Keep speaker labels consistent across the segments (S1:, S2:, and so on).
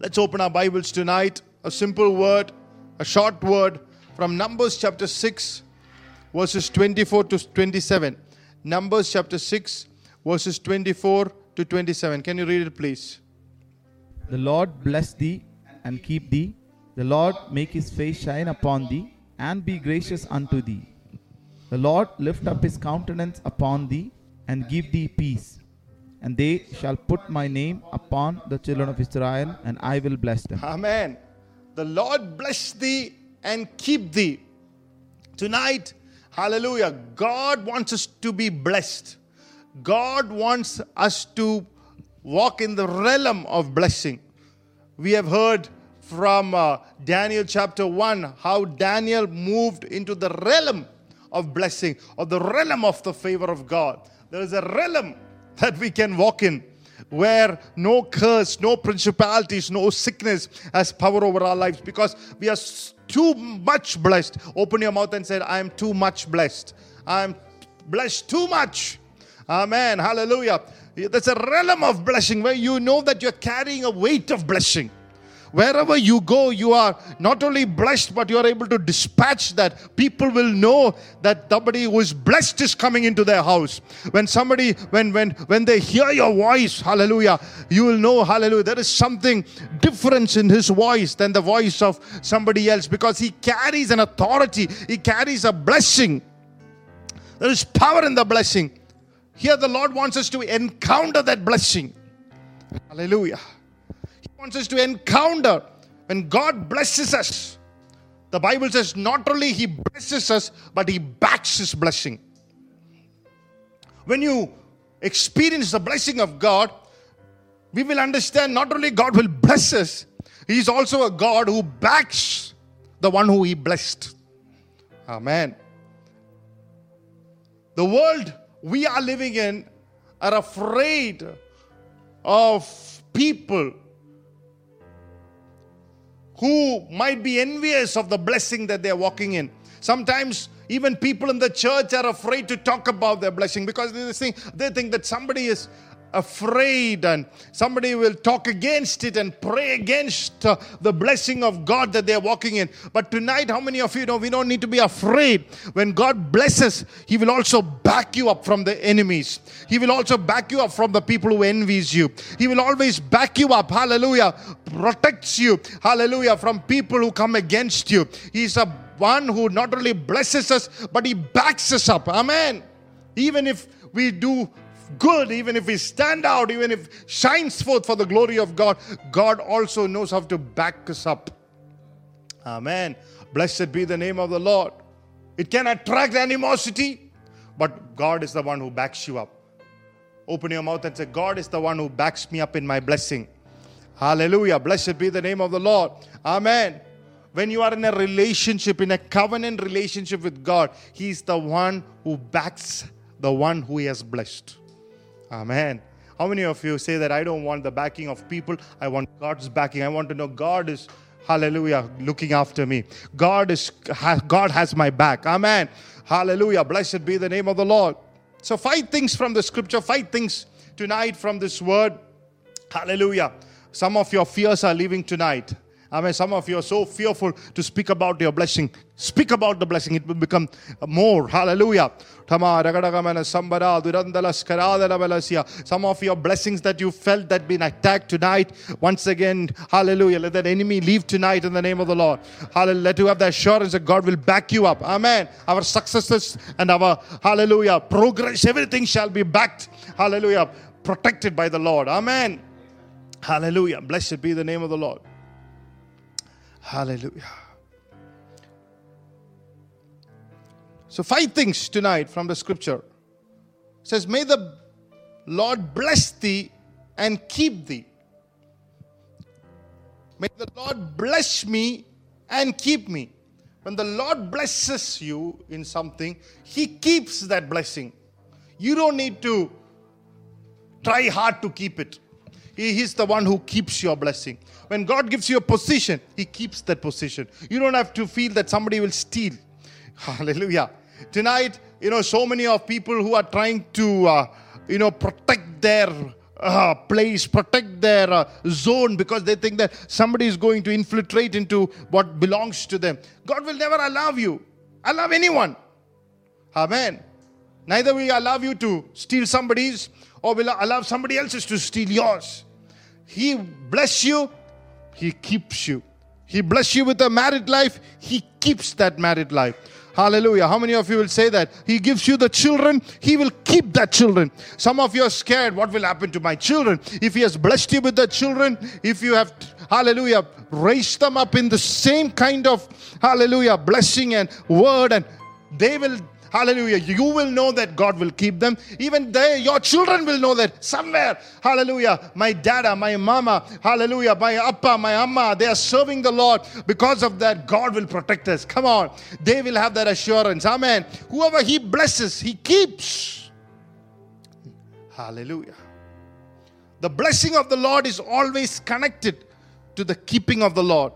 S1: Let's open our Bibles tonight. A simple word, a short word from Numbers chapter 6, verses 24 to 27. Numbers chapter 6, verses 24 to 27. Can you read it, please?
S2: The Lord bless thee and keep thee. The Lord make his face shine upon thee and be gracious unto thee. The Lord lift up his countenance upon thee and give thee peace. And they shall put my name upon the children of Israel, and I will bless them.
S1: Amen. The Lord bless thee and keep thee. Tonight, hallelujah, God wants us to be blessed. God wants us to walk in the realm of blessing. We have heard from uh, Daniel chapter 1 how Daniel moved into the realm of blessing or the realm of the favor of God. There is a realm that we can walk in where no curse, no principalities, no sickness has power over our lives because we are too much blessed. Open your mouth and say, I am too much blessed. I am blessed too much. Amen. Hallelujah. That's a realm of blessing where you know that you're carrying a weight of blessing. Wherever you go, you are not only blessed, but you are able to dispatch that. People will know that somebody who is blessed is coming into their house. When somebody, when when when they hear your voice, hallelujah, you will know, hallelujah, there is something different in his voice than the voice of somebody else because he carries an authority, he carries a blessing. There is power in the blessing. Here, the Lord wants us to encounter that blessing. Hallelujah. Wants us to encounter when God blesses us. The Bible says not only He blesses us, but He backs His blessing. When you experience the blessing of God, we will understand not only God will bless us, He is also a God who backs the one who He blessed. Amen. The world we are living in are afraid of people who might be envious of the blessing that they're walking in. Sometimes even people in the church are afraid to talk about their blessing because they think, they think that somebody is afraid and somebody will talk against it and pray against uh, the blessing of God that they're walking in. But tonight, how many of you know we don't need to be afraid? When God blesses, He will also back you up from the enemies. He will also back you up from the people who envies you. He will always back you up. Hallelujah. Protects you. Hallelujah. From people who come against you. He's a one who not only blesses us, but He backs us up. Amen. Even if we do good, even if we stand out, even if shines forth for the glory of God, God also knows how to back us up. Amen. Blessed be the name of the Lord. It can attract animosity, but God is the one who backs you up. Open your mouth and say, God is the one who backs me up in my blessing. Hallelujah. Blessed be the name of the Lord. Amen. When you are in a relationship, in a covenant relationship with God, He's the one who backs the one who He has blessed. Amen. How many of you say that I don't want the backing of people? I want God's backing. I want to know God is, hallelujah, looking after me. God is, God has my back. Amen. Hallelujah. Blessed be the name of the Lord. So, five things from the scripture, five things tonight from this word. Hallelujah. Some of your fears are leaving tonight. I mean, some of you are so fearful to speak about your blessing. Speak about the blessing, it will become more. Hallelujah. Some of your blessings that you felt that been attacked tonight, once again, hallelujah. Let that enemy leave tonight in the name of the Lord. Hallelujah. Let you have the assurance that God will back you up. Amen. Our successes and our, hallelujah, progress, everything shall be backed. Hallelujah. Protected by the Lord. Amen. Hallelujah. Blessed be the name of the Lord. Hallelujah. So, five things tonight from the scripture. It says, May the Lord bless thee and keep thee. May the Lord bless me and keep me. When the Lord blesses you in something, He keeps that blessing. You don't need to try hard to keep it. He is the one who keeps your blessing. When God gives you a position, He keeps that position. You don't have to feel that somebody will steal. Hallelujah. Tonight, you know, so many of people who are trying to, uh, you know, protect their uh, place, protect their uh, zone because they think that somebody is going to infiltrate into what belongs to them. God will never allow you, allow anyone. Amen. Neither will allow you to steal somebody's or will I allow somebody else's to steal yours. He bless you, He keeps you. He bless you with a married life, He keeps that married life. Hallelujah. How many of you will say that? He gives you the children, He will keep that children. Some of you are scared, what will happen to my children? If He has blessed you with the children, if you have, hallelujah, raised them up in the same kind of, hallelujah, blessing and word, and they will Hallelujah. You will know that God will keep them. Even they, your children will know that somewhere, hallelujah, my dada, my mama, hallelujah, my appa, my amma, they are serving the Lord. Because of that, God will protect us. Come on. They will have that assurance. Amen. Whoever He blesses, He keeps. Hallelujah. The blessing of the Lord is always connected to the keeping of the Lord.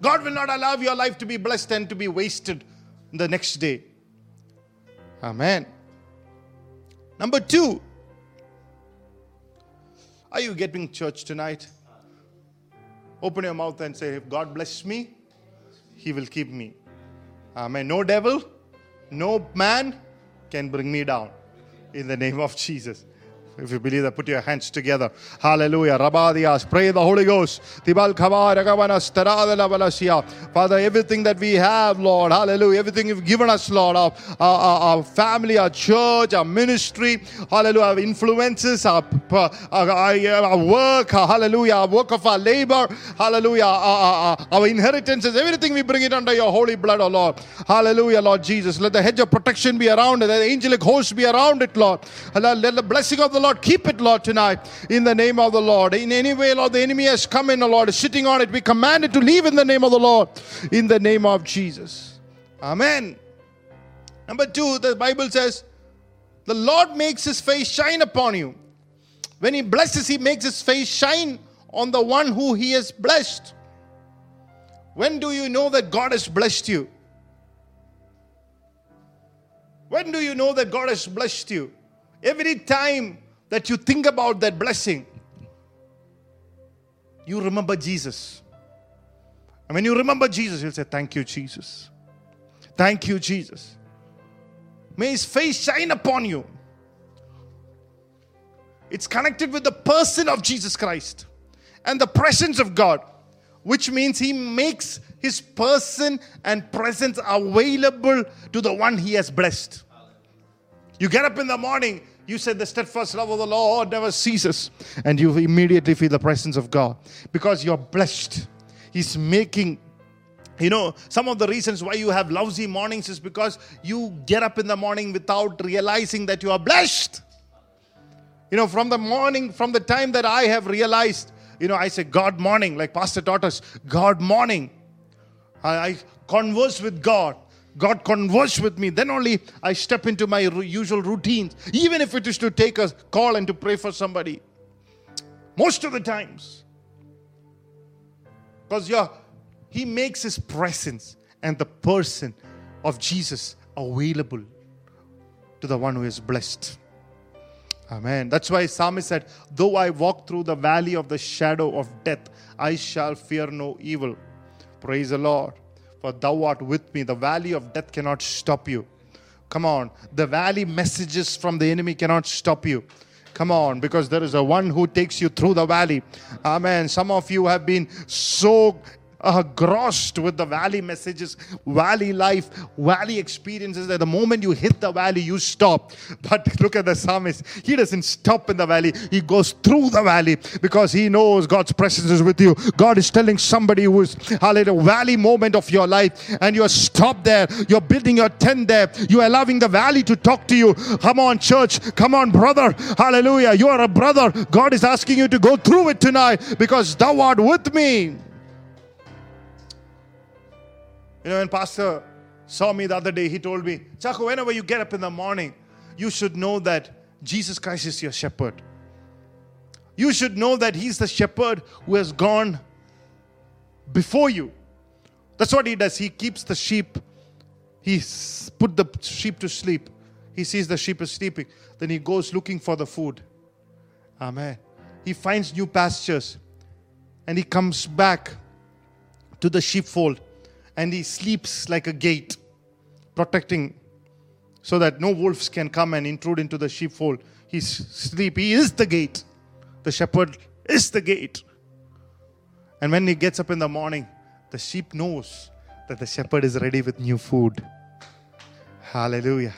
S1: God will not allow your life to be blessed and to be wasted the next day. Amen. Number two, are you getting church tonight? Open your mouth and say, If God bless me, He will keep me. Amen. No devil, no man can bring me down. In the name of Jesus. If you believe that, put your hands together. Hallelujah. Rabadias. Pray the Holy Ghost. Father, everything that we have, Lord, hallelujah. Everything you've given us, Lord, our, our, our family, our church, our ministry, hallelujah, our influences, our, our, our work, hallelujah, our work of our labor, hallelujah, our, our, our inheritances, everything we bring it under your holy blood, oh Lord. Hallelujah, Lord Jesus. Let the hedge of protection be around it, let the angelic host be around it, Lord. Let the blessing of the Lord keep it, Lord, tonight in the name of the Lord. In any way, Lord, the enemy has come in, oh Lord, is sitting on it. We command it to leave in the name of the Lord, in the name of Jesus. Amen. Number two, the Bible says, the Lord makes his face shine upon you. When he blesses, he makes his face shine on the one who he has blessed. When do you know that God has blessed you? When do you know that God has blessed you? Every time that you think about that blessing, you remember Jesus. And when you remember Jesus, you'll say, Thank you, Jesus. Thank you, Jesus. May his face shine upon you. It's connected with the person of Jesus Christ and the presence of God, which means he makes his person and presence available to the one he has blessed. You get up in the morning, you said the steadfast love of the Lord never ceases, and you immediately feel the presence of God because you're blessed. He's making you know, some of the reasons why you have lousy mornings is because you get up in the morning without realizing that you are blessed. You know, from the morning, from the time that I have realized, you know, I say God morning, like Pastor taught us, God morning. I, I converse with God. God converse with me. Then only I step into my usual routines, even if it is to take a call and to pray for somebody. Most of the times. Because yeah, He makes His presence and the person of Jesus available to the one who is blessed. Amen. That's why Psalmist said, Though I walk through the valley of the shadow of death, I shall fear no evil. Praise the Lord. For thou art with me. The valley of death cannot stop you. Come on. The valley messages from the enemy cannot stop you. Come on, because there is a one who takes you through the valley. Amen. Some of you have been so uh, grossed with the valley messages, valley life, valley experiences. That the moment you hit the valley, you stop. But look at the psalmist. He doesn't stop in the valley, he goes through the valley because he knows God's presence is with you. God is telling somebody who is a valley moment of your life, and you're stopped there. You're building your tent there. You're allowing the valley to talk to you. Come on, church. Come on, brother. Hallelujah. You are a brother. God is asking you to go through it tonight because thou art with me. You know, when Pastor saw me the other day, he told me, Chaco, whenever you get up in the morning, you should know that Jesus Christ is your shepherd. You should know that He's the shepherd who has gone before you. That's what He does. He keeps the sheep, He put the sheep to sleep. He sees the sheep is sleeping. Then He goes looking for the food. Amen. He finds new pastures and he comes back to the sheepfold and he sleeps like a gate, protecting so that no wolves can come and intrude into the sheepfold. He's sleep. He is the gate. The shepherd is the gate. And when he gets up in the morning, the sheep knows that the shepherd is ready with new food. Hallelujah.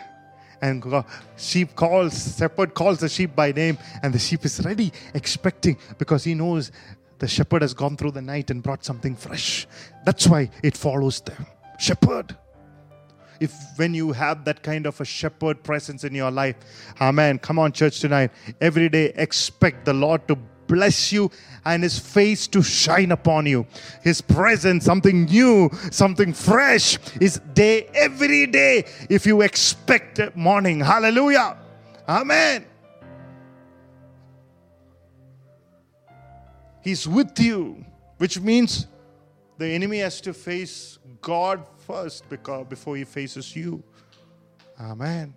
S1: And God, sheep calls, shepherd calls the sheep by name, and the sheep is ready, expecting, because he knows the shepherd has gone through the night and brought something fresh. That's why it follows them. Shepherd. If when you have that kind of a shepherd presence in your life, Amen. Come on, church, tonight. Every day, expect the Lord to bless you and his face to shine upon you. His presence, something new, something fresh, is day every day if you expect morning. Hallelujah. Amen. He's with you, which means the enemy has to face God first because before he faces you. Amen.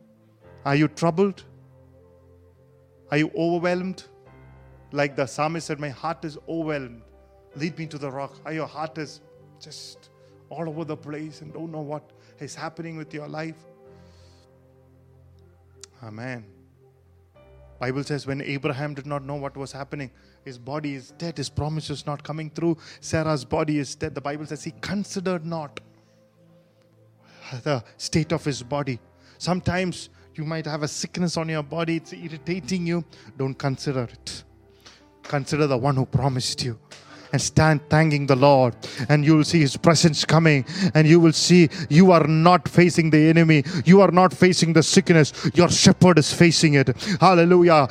S1: Are you troubled? Are you overwhelmed? Like the psalmist said, My heart is overwhelmed. Lead me to the rock. Are your heart is just all over the place and don't know what is happening with your life? Amen. Bible says when Abraham did not know what was happening, his body is dead, his promise is not coming through, Sarah's body is dead. The Bible says he considered not the state of his body. Sometimes you might have a sickness on your body, it's irritating you. Don't consider it. Consider the one who promised you and stand thanking the Lord. And you will see His presence coming, and you will see you are not facing the enemy, you are not facing the sickness, your shepherd is facing it. Hallelujah.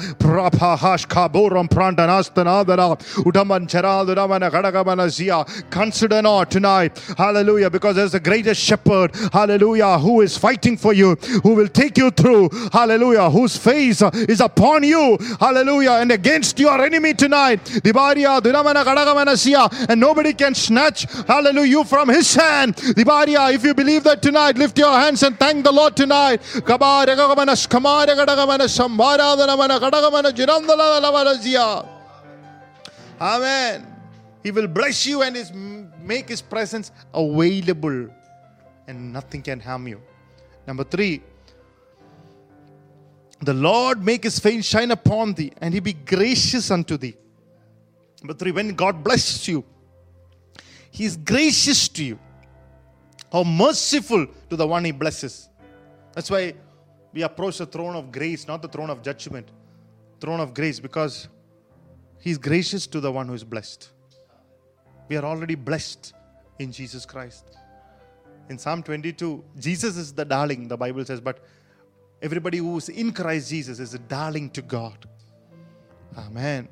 S1: Consider not tonight, hallelujah, because there's the greatest shepherd, hallelujah, who is fighting for you, who will take you through, hallelujah, whose face is upon you, hallelujah, and against your enemy tonight. Kadagamana, and nobody can snatch, hallelujah, you from his hand. Dibaria, if you believe that tonight, lift your hands and thank the Lord tonight. Amen. He will bless you and his, make his presence available, and nothing can harm you. Number three, the Lord make his face shine upon thee, and he be gracious unto thee. Number three, when God blesses you, he is gracious to you. How merciful to the one he blesses. That's why we approach the throne of grace, not the throne of judgment. Throne of grace, because he is gracious to the one who is blessed. We are already blessed in Jesus Christ. In Psalm 22, Jesus is the darling, the Bible says, but everybody who is in Christ Jesus is a darling to God. Amen.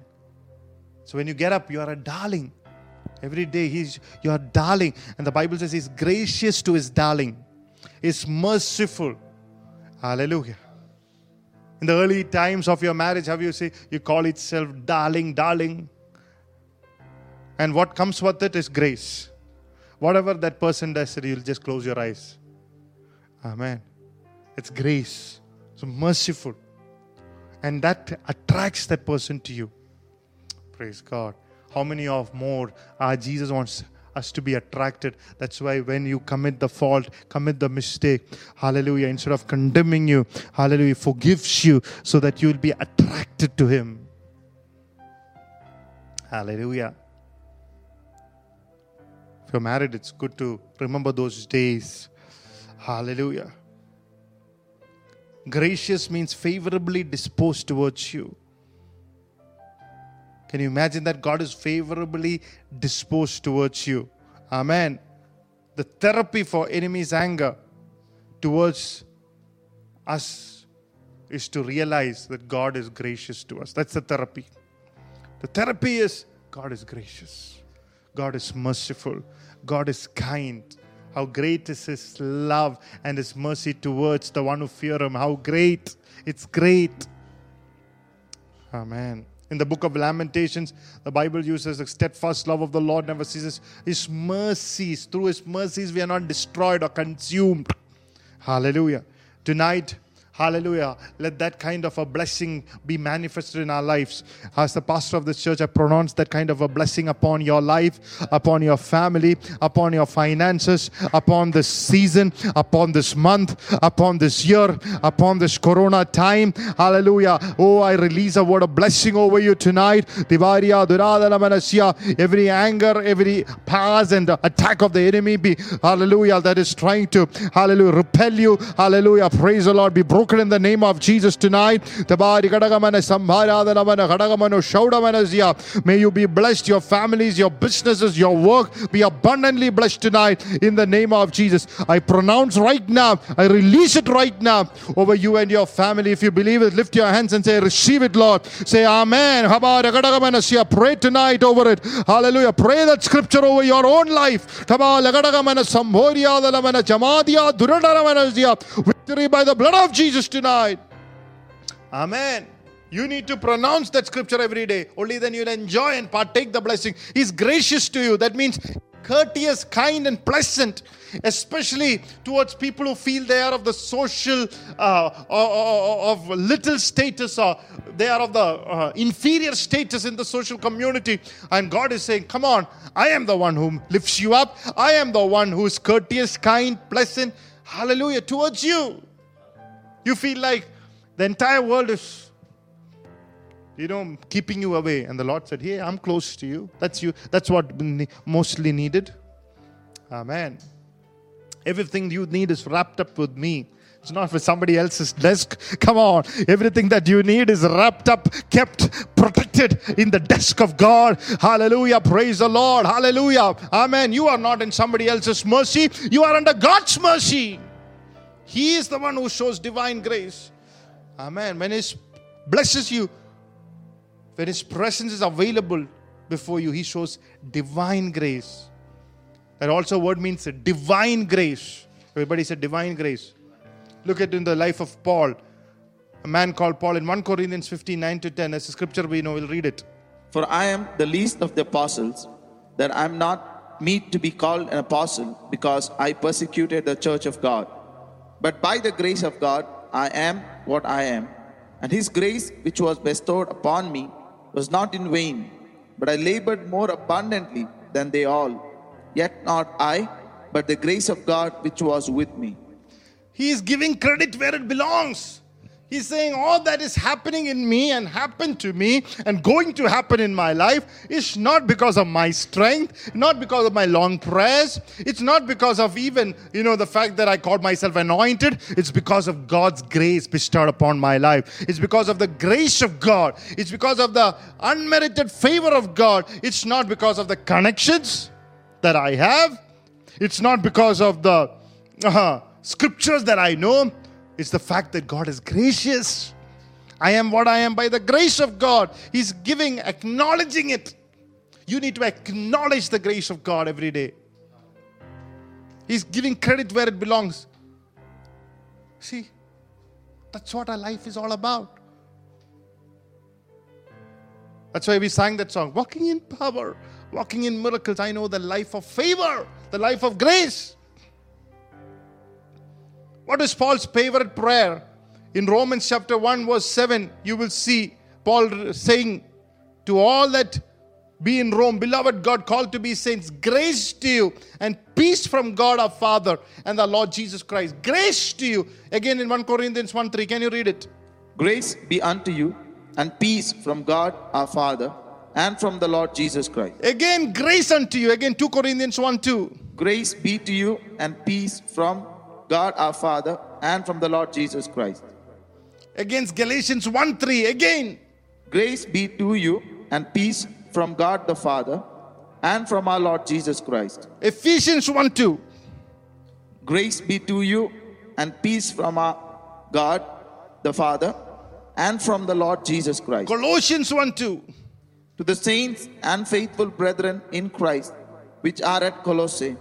S1: So when you get up, you are a darling. Every day he's your darling. And the Bible says he's gracious to his darling. He's merciful. Hallelujah. In the early times of your marriage, have you say you call itself darling, darling? And what comes with it is grace. Whatever that person does, you'll just close your eyes. Amen. It's grace. So merciful. And that attracts that person to you. Praise God. How many of more uh, Jesus wants us to be attracted? That's why when you commit the fault, commit the mistake, hallelujah, instead of condemning you, hallelujah, forgives you so that you will be attracted to Him. Hallelujah. If you're married, it's good to remember those days. Hallelujah. Gracious means favorably disposed towards you. Can you imagine that God is favorably disposed towards you? Amen. The therapy for enemy's anger towards us is to realize that God is gracious to us. That's the therapy. The therapy is God is gracious, God is merciful, God is kind. How great is His love and His mercy towards the one who fear Him. How great! It's great. Amen. In the book of Lamentations, the Bible uses the steadfast love of the Lord never ceases. His mercies, through His mercies, we are not destroyed or consumed. Hallelujah. Tonight, Hallelujah. Let that kind of a blessing be manifested in our lives. As the pastor of this church, I pronounce that kind of a blessing upon your life, upon your family, upon your finances, upon this season, upon this month, upon this year, upon this corona time. Hallelujah. Oh, I release a word of blessing over you tonight. Divaria, Duradana. Every anger, every pause and attack of the enemy be, hallelujah, that is trying to, hallelujah, repel you. Hallelujah. Praise the Lord. Be broken in the name of Jesus tonight. May you be blessed, your families, your businesses, your work be abundantly blessed tonight in the name of Jesus. I pronounce right now, I release it right now over you and your family. If you believe it, lift your hands and say, Receive it, Lord. Say, Amen. Pray tonight over it. Hallelujah. Pray that scripture over your own life. Victory by the blood of Jesus tonight. Amen. You need to pronounce that scripture every day. Only then you'll enjoy and partake the blessing. He's gracious to you. That means courteous, kind, and pleasant, especially towards people who feel they are of the social, uh, or, or- of little status, or they are of the uh, inferior status in the social community. And God is saying, Come on, I am the one who lifts you up. I am the one who is courteous, kind, pleasant. Hallelujah, towards you. You feel like the entire world is, you know, keeping you away. And the Lord said, Hey, I'm close to you. That's you. That's what mostly needed. Amen. Everything you need is wrapped up with me. It's not for somebody else's desk. Come on. Everything that you need is wrapped up, kept, protected in the desk of God. Hallelujah. Praise the Lord. Hallelujah. Amen. You are not in somebody else's mercy. You are under God's mercy. He is the one who shows divine grace. Amen. When He blesses you, when His presence is available before you, He shows divine grace. That also word means divine grace. Everybody said divine grace. Look at in the life of Paul, a man called Paul in 1 Corinthians 15 9 to 10. As a scripture, we know, we'll read it.
S3: For I am the least of the apostles, that I am not meet to be called an apostle, because I persecuted the church of God. But by the grace of God, I am what I am. And his grace, which was bestowed upon me, was not in vain, but I labored more abundantly than they all. Yet not I, but the grace of God which was with me.
S1: He is giving credit where it belongs. He's saying all that is happening in me and happened to me and going to happen in my life is not because of my strength, not because of my long prayers. It's not because of even, you know, the fact that I called myself anointed. It's because of God's grace bestowed upon my life. It's because of the grace of God. It's because of the unmerited favor of God. It's not because of the connections that I have. It's not because of the uh, scriptures that I know. It's the fact that God is gracious. I am what I am by the grace of God. He's giving, acknowledging it. You need to acknowledge the grace of God every day. He's giving credit where it belongs. See, that's what our life is all about. That's why we sang that song, Walking in Power, Walking in Miracles. I know the life of favor, the life of grace. What is Paul's favorite prayer? In Romans chapter 1, verse 7, you will see Paul saying to all that be in Rome, beloved God, called to be saints, grace to you and peace from God our Father and the Lord Jesus Christ. Grace to you. Again in 1 Corinthians 1 3, can you read it?
S3: Grace be unto you, and peace from God our Father, and from the Lord Jesus Christ.
S1: Again, grace unto you. Again, 2 Corinthians 1 2.
S3: Grace be to you and peace from God our Father and from the Lord Jesus Christ.
S1: Against Galatians 1 3. Again,
S3: Grace be to you and peace from God the Father and from our Lord Jesus Christ.
S1: Ephesians 1 2.
S3: Grace be to you and peace from our God the Father and from the Lord Jesus Christ.
S1: Colossians 1 2.
S3: To the saints and faithful brethren in Christ which are at Colossae,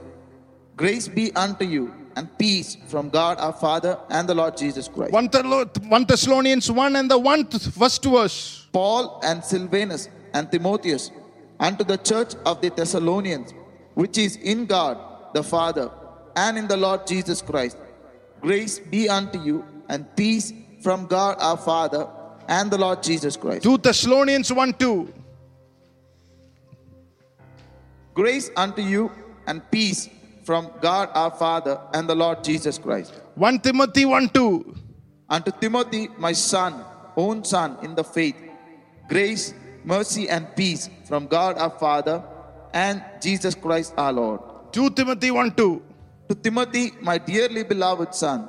S3: grace be unto you and peace from God our Father and the Lord Jesus Christ.
S1: 1 Thessalonians 1 and the 1 th- first verse.
S3: Paul and Silvanus and Timotheus unto the church of the Thessalonians, which is in God the Father and in the Lord Jesus Christ. Grace be unto you and peace from God our Father and the Lord Jesus Christ.
S1: 2 Thessalonians 1 2.
S3: Grace unto you and peace from God our Father and the Lord Jesus Christ.
S1: 1 Timothy 1 2.
S3: Unto Timothy, my son, own son in the faith, grace, mercy, and peace from God our Father and Jesus Christ our Lord.
S1: 2 Timothy 1 2.
S3: To Timothy, my dearly beloved son,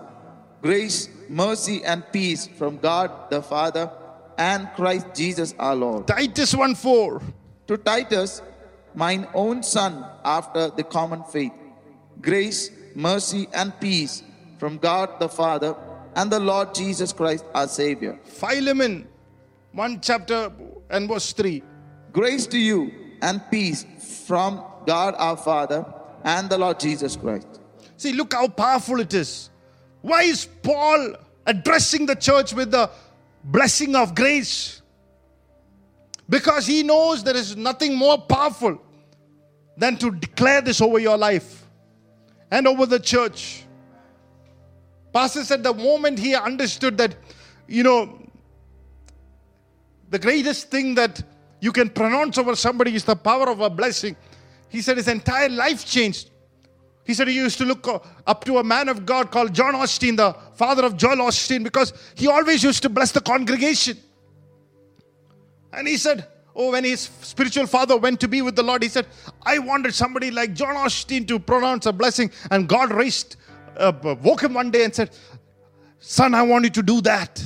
S3: grace, mercy, and peace from God the Father and Christ Jesus our Lord.
S1: Titus 1 4.
S3: To Titus, mine own son after the common faith, grace, mercy, and peace from God the Father and the Lord Jesus Christ our Savior.
S1: Philemon 1 chapter and verse 3.
S3: Grace to you and peace from God our Father and the Lord Jesus Christ.
S1: See, look how powerful it is. Why is Paul addressing the church with the blessing of grace? Because he knows there is nothing more powerful than to declare this over your life and over the church. Pastor said the moment he understood that, you know, the greatest thing that you can pronounce over somebody is the power of a blessing. He said his entire life changed. He said he used to look up to a man of God called John Osteen, the father of Joel Osteen, because he always used to bless the congregation. And he said, Oh, when his spiritual father went to be with the Lord, he said, I wanted somebody like John Osteen to pronounce a blessing. And God raised, uh, woke him one day and said, Son, I want you to do that.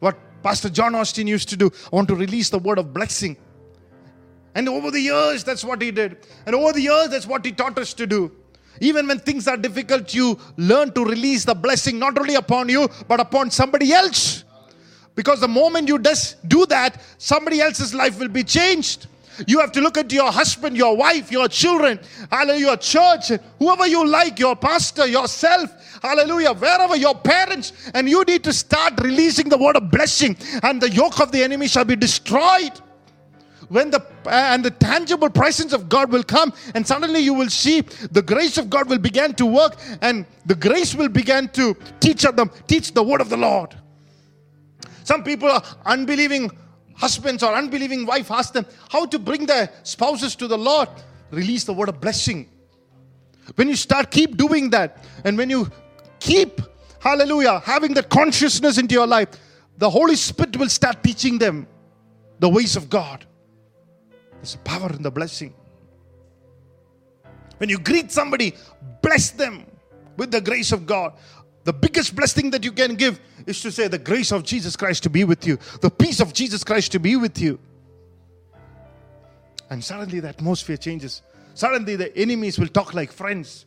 S1: What Pastor John Osteen used to do. I want to release the word of blessing. And over the years, that's what he did. And over the years, that's what he taught us to do. Even when things are difficult, you learn to release the blessing not only upon you, but upon somebody else. Because the moment you just do that, somebody else's life will be changed. You have to look at your husband, your wife, your children, hallelujah, your church, whoever you like, your pastor, yourself, hallelujah, wherever your parents, and you need to start releasing the word of blessing, and the yoke of the enemy shall be destroyed when the uh, and the tangible presence of God will come and suddenly you will see the grace of God will begin to work and the grace will begin to teach them teach the word of the Lord some people are unbelieving husbands or unbelieving wife. Ask them how to bring their spouses to the Lord. Release the word of blessing. When you start keep doing that. And when you keep hallelujah having that consciousness into your life the holy spirit will start teaching them the ways of God. There's a power in the blessing. When you greet somebody, bless them with the grace of God. The biggest blessing that you can give is to say, The grace of Jesus Christ to be with you, the peace of Jesus Christ to be with you. And suddenly the atmosphere changes. Suddenly the enemies will talk like friends.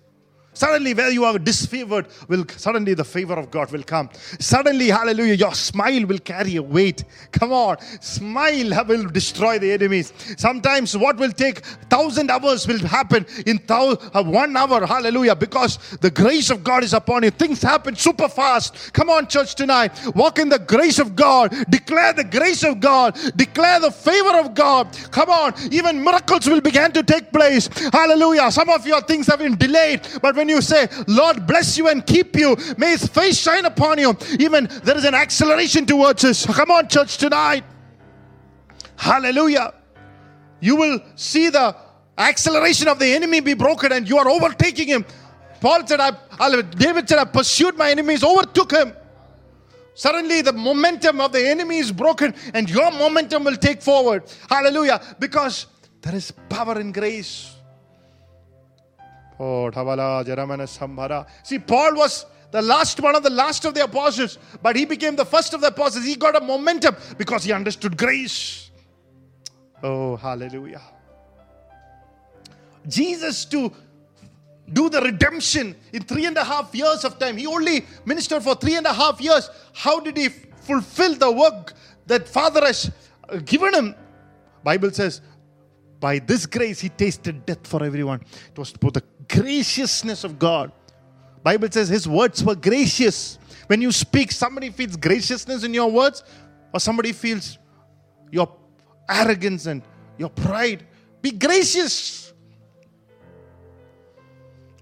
S1: Suddenly, where you are disfavored, will suddenly the favor of God will come. Suddenly, hallelujah, your smile will carry a weight. Come on, smile will destroy the enemies. Sometimes what will take thousand hours will happen in thou- uh, one hour. Hallelujah, because the grace of God is upon you. Things happen super fast. Come on, church tonight. Walk in the grace of God. Declare the grace of God. Declare the favor of God. Come on, even miracles will begin to take place. Hallelujah. Some of your things have been delayed, but when you say, Lord bless you and keep you, may his face shine upon you, even there is an acceleration towards us. Come on, church, tonight. Hallelujah. You will see the acceleration of the enemy be broken and you are overtaking him. Paul said, I, I- David said, I pursued my enemies, overtook him. Suddenly, the momentum of the enemy is broken, and your momentum will take forward. Hallelujah. Because there is power in grace. Oh. See, Paul was the last one of the last of the apostles, but he became the first of the apostles. He got a momentum because he understood grace. Oh, hallelujah. Jesus to do the redemption in three and a half years of time. He only ministered for three and a half years. How did he fulfill the work that Father has uh, given him? Bible says, by this grace he tasted death for everyone. It was for the graciousness of God. Bible says his words were gracious. When you speak, somebody feels graciousness in your words, or somebody feels your arrogance and your pride. Be gracious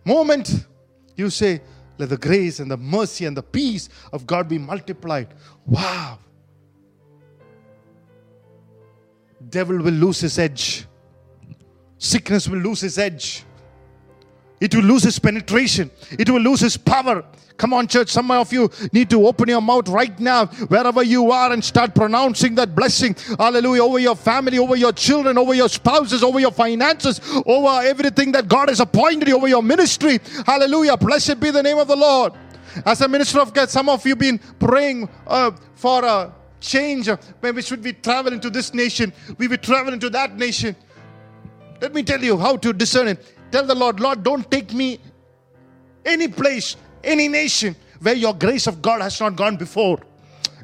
S1: moment you say, let the grace and the mercy and the peace of God be multiplied. Wow. Devil will lose his edge. Sickness will lose his edge. It will lose its penetration. It will lose its power. Come on, church. Some of you need to open your mouth right now, wherever you are, and start pronouncing that blessing. Hallelujah. Over your family, over your children, over your spouses, over your finances, over everything that God has appointed you, over your ministry. Hallelujah. Blessed be the name of the Lord. As a minister of God, some of you been praying uh, for a change. Maybe should we travel into this nation? We will travel into that nation. Let me tell you how to discern it. Tell the Lord, Lord, don't take me any place, any nation where your grace of God has not gone before.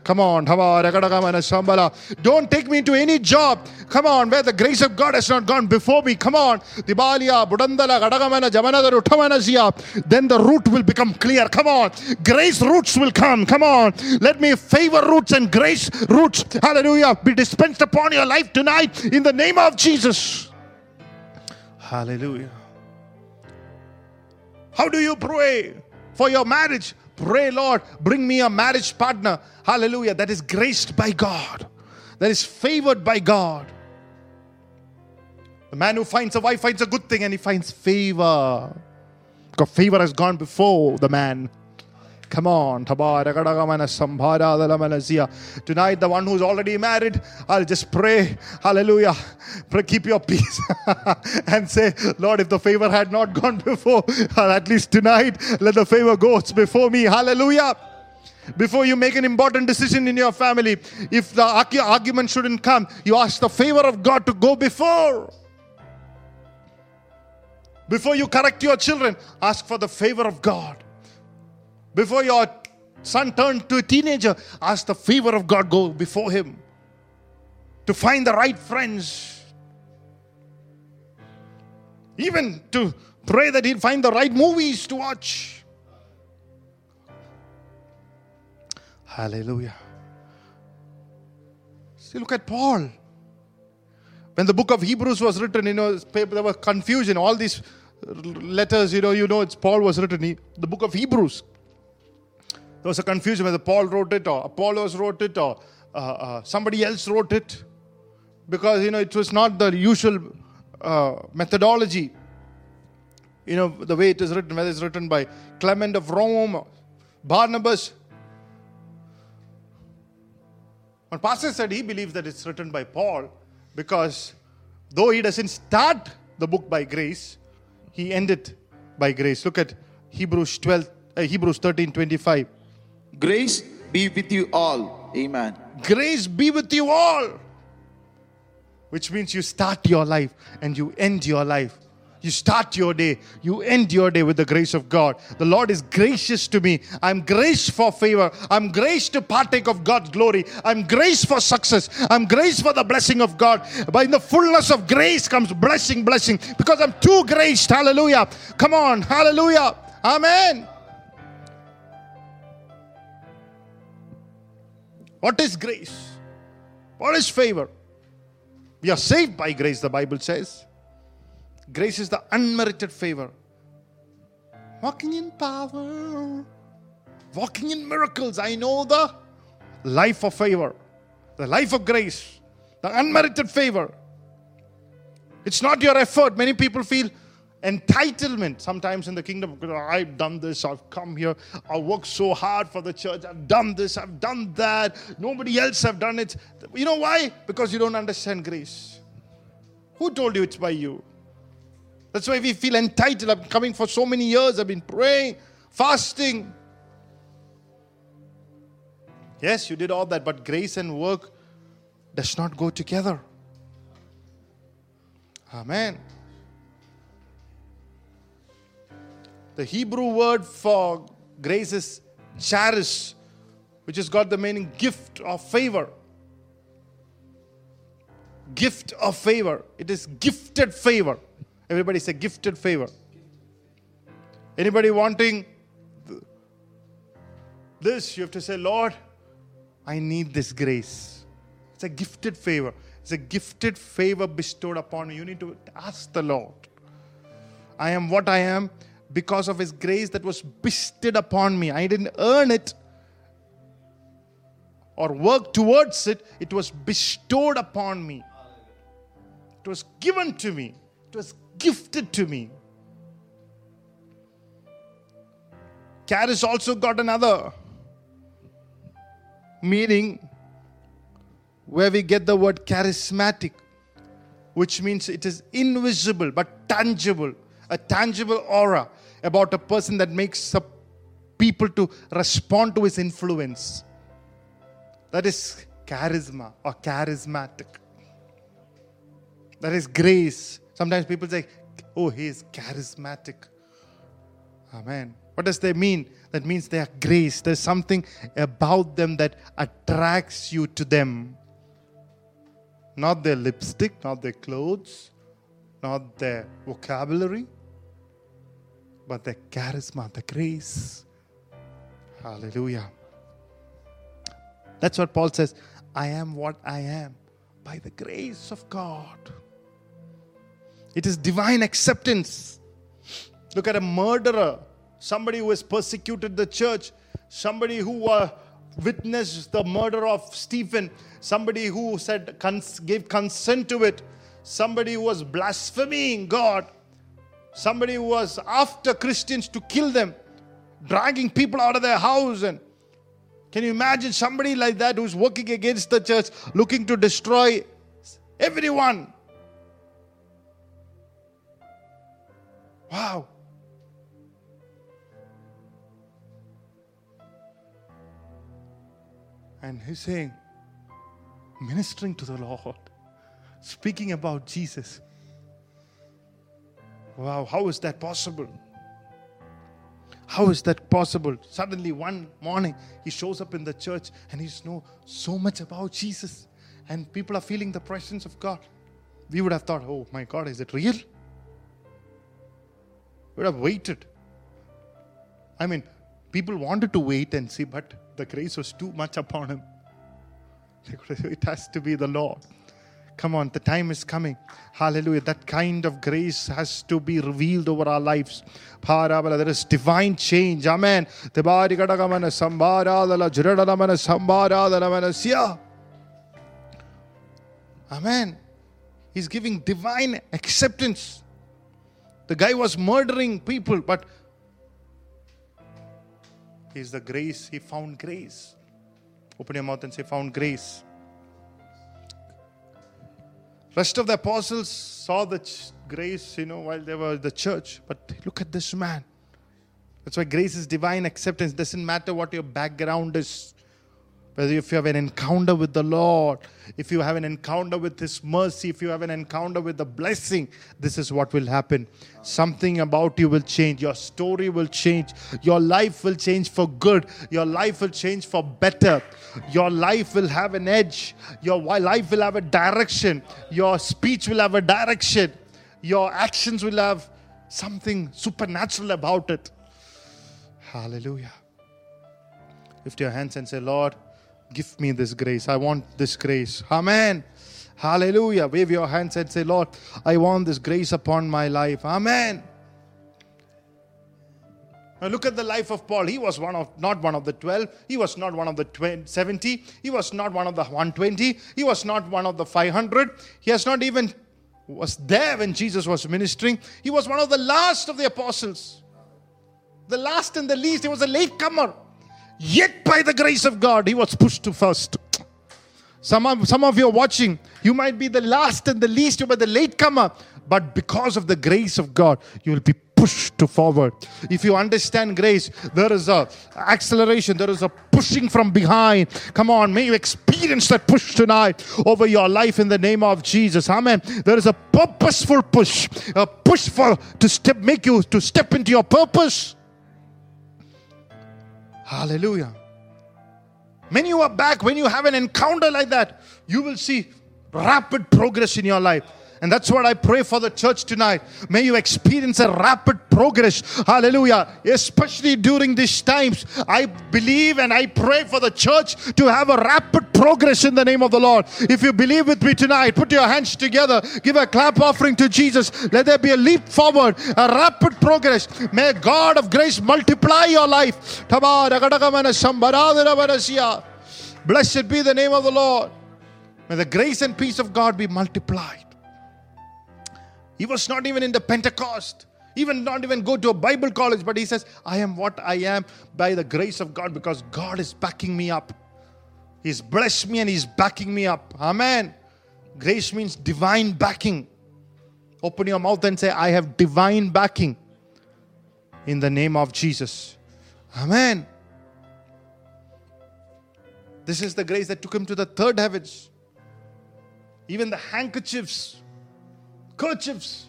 S1: Come on, don't take me into any job. Come on, where the grace of God has not gone before me. Come on, Dibalia, Budandala, Gadagamana, Jamanada, Utamanazia. Then the root will become clear. Come on, grace roots will come. Come on, let me favor roots and grace roots. Hallelujah, be dispensed upon your life tonight in the name of Jesus. Hallelujah. How do you pray for your marriage? Pray, Lord, bring me a marriage partner. Hallelujah. That is graced by God, that is favored by God. The man who finds a wife finds a good thing and he finds favor. Because favor has gone before the man. Come on. Tonight, the one who's already married, I'll just pray. Hallelujah. Pray, keep your peace and say, Lord, if the favor had not gone before, at least tonight, let the favor go before me. Hallelujah. Before you make an important decision in your family, if the argument shouldn't come, you ask the favor of God to go before. Before you correct your children, ask for the favor of God. Before your son turned to a teenager, ask the favor of God go before him. To find the right friends. Even to pray that he'll find the right movies to watch. Hallelujah. See, look at Paul. When the book of Hebrews was written, you know, there was confusion. All these letters, you know, you know, it's Paul was written. the book of Hebrews there was a confusion whether Paul wrote it or Apollos wrote it or uh, uh, somebody else wrote it because you know it was not the usual uh, methodology. You know the way it is written, whether it's written by Clement of Rome, Barnabas. But Pastor said he believes that it's written by Paul because though he doesn't start the book by grace, he ended by grace. Look at Hebrews 12, uh, Hebrews 13, 25.
S3: Grace be with you all. Amen.
S1: Grace be with you all. Which means you start your life and you end your life. You start your day, you end your day with the grace of God. The Lord is gracious to me. I'm grace for favor. I'm grace to partake of God's glory. I'm grace for success. I'm grace for the blessing of God. But in the fullness of grace comes blessing, blessing. Because I'm too graced. Hallelujah. Come on. Hallelujah. Amen. What is grace? What is favor? We are saved by grace, the Bible says. Grace is the unmerited favor. Walking in power, walking in miracles. I know the life of favor, the life of grace, the unmerited favor. It's not your effort. Many people feel entitlement. Sometimes in the kingdom i've done this i've come here i worked so hard for the church i've done this i've done that nobody else have done it. You know why? Because you don't understand grace. Who told you it's by you? That's why we feel entitled. I've been coming for so many years i've been praying fasting. Yes you did all that but grace and work does not go together. Amen The Hebrew word for grace is charis, which has got the meaning gift of favor. Gift of favor. It is gifted favor. Everybody say gifted favor. Anybody wanting this, you have to say, Lord, I need this grace. It's a gifted favor. It's a gifted favor bestowed upon you. You need to ask the Lord. I am what I am because of His grace that was bestowed upon me. I didn't earn it or work towards it, it was bestowed upon me. It was given to me, it was gifted to me. Charis also got another meaning where we get the word charismatic, which means it is invisible but tangible, a tangible aura about a person that makes people to respond to his influence. That is charisma or charismatic. That is grace. Sometimes people say, oh, he is charismatic. Amen. What does that mean? That means they are grace. There's something about them that attracts you to them. Not their lipstick, not their clothes, not their vocabulary, but the charisma, the grace. Hallelujah. That's what Paul says. I am what I am by the grace of God. It is divine acceptance. Look at a murderer, somebody who has persecuted the church, somebody who uh, witnessed the murder of Stephen, somebody who said cons- gave consent to it, somebody who was blaspheming God, somebody who was after Christians to kill them, dragging people out of their house and can you imagine somebody like that who's working against the church, looking to destroy everyone? Wow. And he's saying, ministering to the Lord, speaking about Jesus. Wow, how is that possible? How is that possible? Suddenly, one morning, he shows up in the church and he's know so much about Jesus, and people are feeling the presence of God. We would have thought, oh my God, is it real? We would have waited. I mean, people wanted to wait and see, but the grace was too much upon him. It has to be the Lord. Come on, the time is coming. Hallelujah. That kind of grace has to be revealed over our lives. There is divine change. Amen. Amen. He's giving divine acceptance. The guy was murdering people, but he's the grace. He found grace. Open your mouth and say, found grace. Rest of the apostles saw the grace, you know, while they were the church. But look at this man. That's why grace is divine acceptance. Doesn't matter what your background is. Whether if you have an encounter with the Lord, if you have an encounter with His mercy, if you have an encounter with the blessing, this is what will happen. Something about you will change. Your story will change. Your life will change for good. Your life will change for better. Your life will have an edge. Your life will have a direction. Your speech will have a direction. Your actions will have something supernatural about it. Hallelujah. Lift your hands and say, Lord, give me this grace. I want this grace. Amen. Hallelujah. Wave your hands and say, Lord, I want this grace upon my life. Amen. Now look at the life of Paul. He was one of not one of the 12. He was not one of the 20, 70. He was not one of the 120. He was not one of the 500. He has not even was there when Jesus was ministering. He was one of the last of the apostles. The last and the least. He was a latecomer. Yet by the grace of God, he was pushed to first. Some of, some of you are watching. You might be the last and the least, you might be the latecomer. But because of the grace of God, you will be pushed to forward. If you understand grace, there is a acceleration, there is a pushing from behind. Come on, may you experience that push tonight over your life in the name of Jesus. Amen. There is a purposeful push, a push for to step, make you to step into your purpose. Hallelujah. When you are back, when you have an encounter like that, you will see rapid progress in your life. And that's what I pray for the church tonight. May you experience a rapid progress. Hallelujah. Especially during these times, I believe and I pray for the church to have a rapid progress in the name of the Lord. If you believe with me tonight, put your hands together, give a clap offering to Jesus. Let there be a leap forward, a rapid progress. May God of grace multiply your life. Blessed be the name of the Lord. May the grace and peace of God be multiplied. He was not even in the Pentecost, even not even go to a Bible college, but he says, I am what I am by the grace of God because God is backing me up. He's blessed me and He's backing me up. Amen. Grace means divine backing. Open your mouth and say, I have divine backing in the name of Jesus. Amen. This is the grace that took him to the third heavens. Even the handkerchiefs, kerchiefs,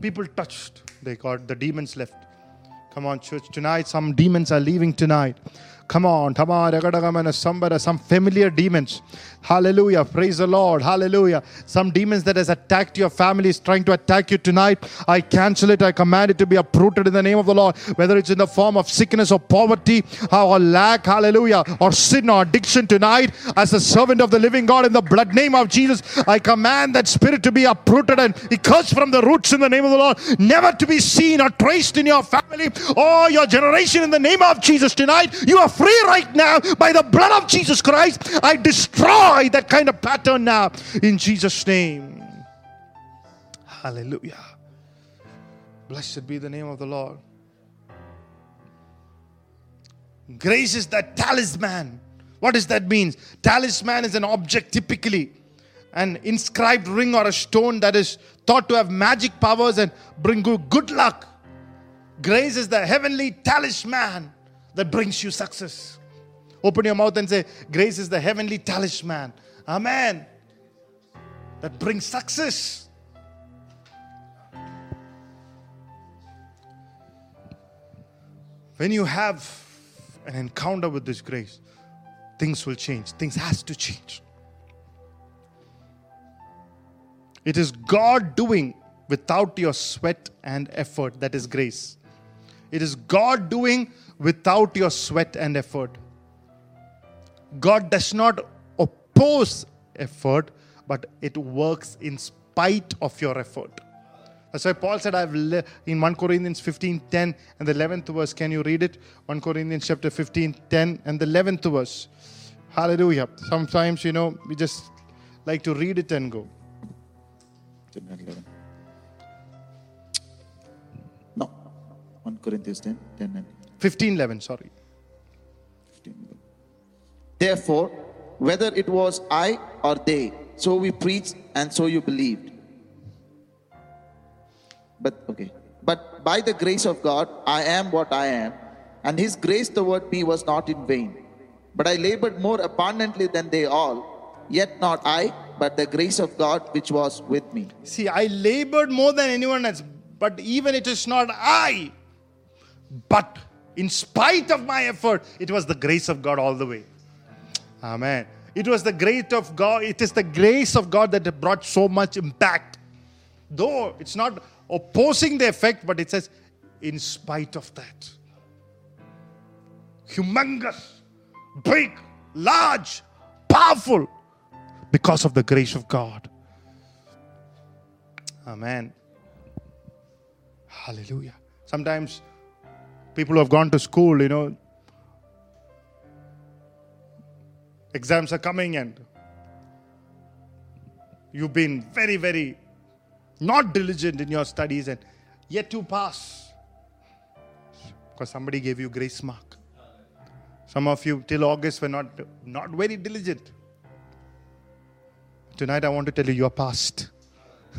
S1: people touched. They got the demons left. Come on, church. Tonight, some demons are leaving tonight. Come on, Tamara, some familiar demons. Hallelujah. Praise the Lord. Hallelujah. Some demons that has attacked your family is trying to attack you tonight. I cancel it. I command it to be uprooted in the name of the Lord. Whether it's in the form of sickness or poverty or lack, hallelujah, or sin or addiction tonight, as a servant of the living God in the blood name of Jesus, I command that spirit to be uprooted and cursed from the roots in the name of the Lord, never to be seen or traced in your family or your generation in the name of Jesus tonight. You are free right now by the blood of Jesus Christ. I destroy that kind of pattern now in Jesus' name. Hallelujah. Blessed be the name of the Lord. Grace is that talisman. What does that mean? Talisman is an object typically an inscribed ring or a stone that is thought to have magic powers and bring good luck. Grace is the heavenly talisman that brings you success. Open your mouth and say, Grace is the heavenly talisman. Amen. That brings success. When you have an encounter with this grace, things will change. Things has to change. It is God doing without your sweat and effort. That is grace. It is God doing without your sweat and effort. God does not oppose effort, but it works in spite of your effort. That's why Paul said, I've le- in 1 Corinthians 15 10 and the 11th verse. Can you read it? 1 Corinthians chapter 15 10 and the 11th verse. Hallelujah. Sometimes, you know, we just like to read it and go.
S3: 10 and 11. No. 1 Corinthians 10, 10 and
S1: 15 11, sorry.
S3: Therefore, whether it was I or they, so we preached and so you believed. But, okay. But by the grace of God, I am what I am, and his grace toward me was not in vain. But I labored more abundantly than they all, yet not I, but the grace of God which was with me.
S1: See, I labored more than anyone else, but even it is not I, but in spite of my effort, it was the grace of God all the way. Amen. It was the grace of God. It is the grace of God that brought so much impact. Though it's not opposing the effect, but it says, in spite of that. Humongous, big, large, powerful, because of the grace of God. Amen. Hallelujah. Sometimes people who have gone to school, you know, exams are coming and you've been very, very not diligent in your studies and yet you pass because somebody gave you grace mark. Some of you till August were not, not very diligent. Tonight I want to tell you you are passed.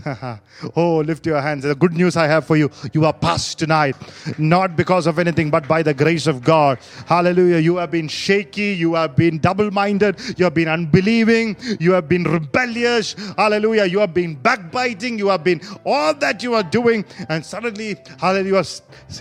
S1: oh, lift your hands. The good news I have for you you are passed tonight, not because of anything, but by the grace of God. Hallelujah. You have been shaky, you have been double minded, you have been unbelieving, you have been rebellious. Hallelujah. You have been backbiting, you have been all that you are doing, and suddenly, hallelujah.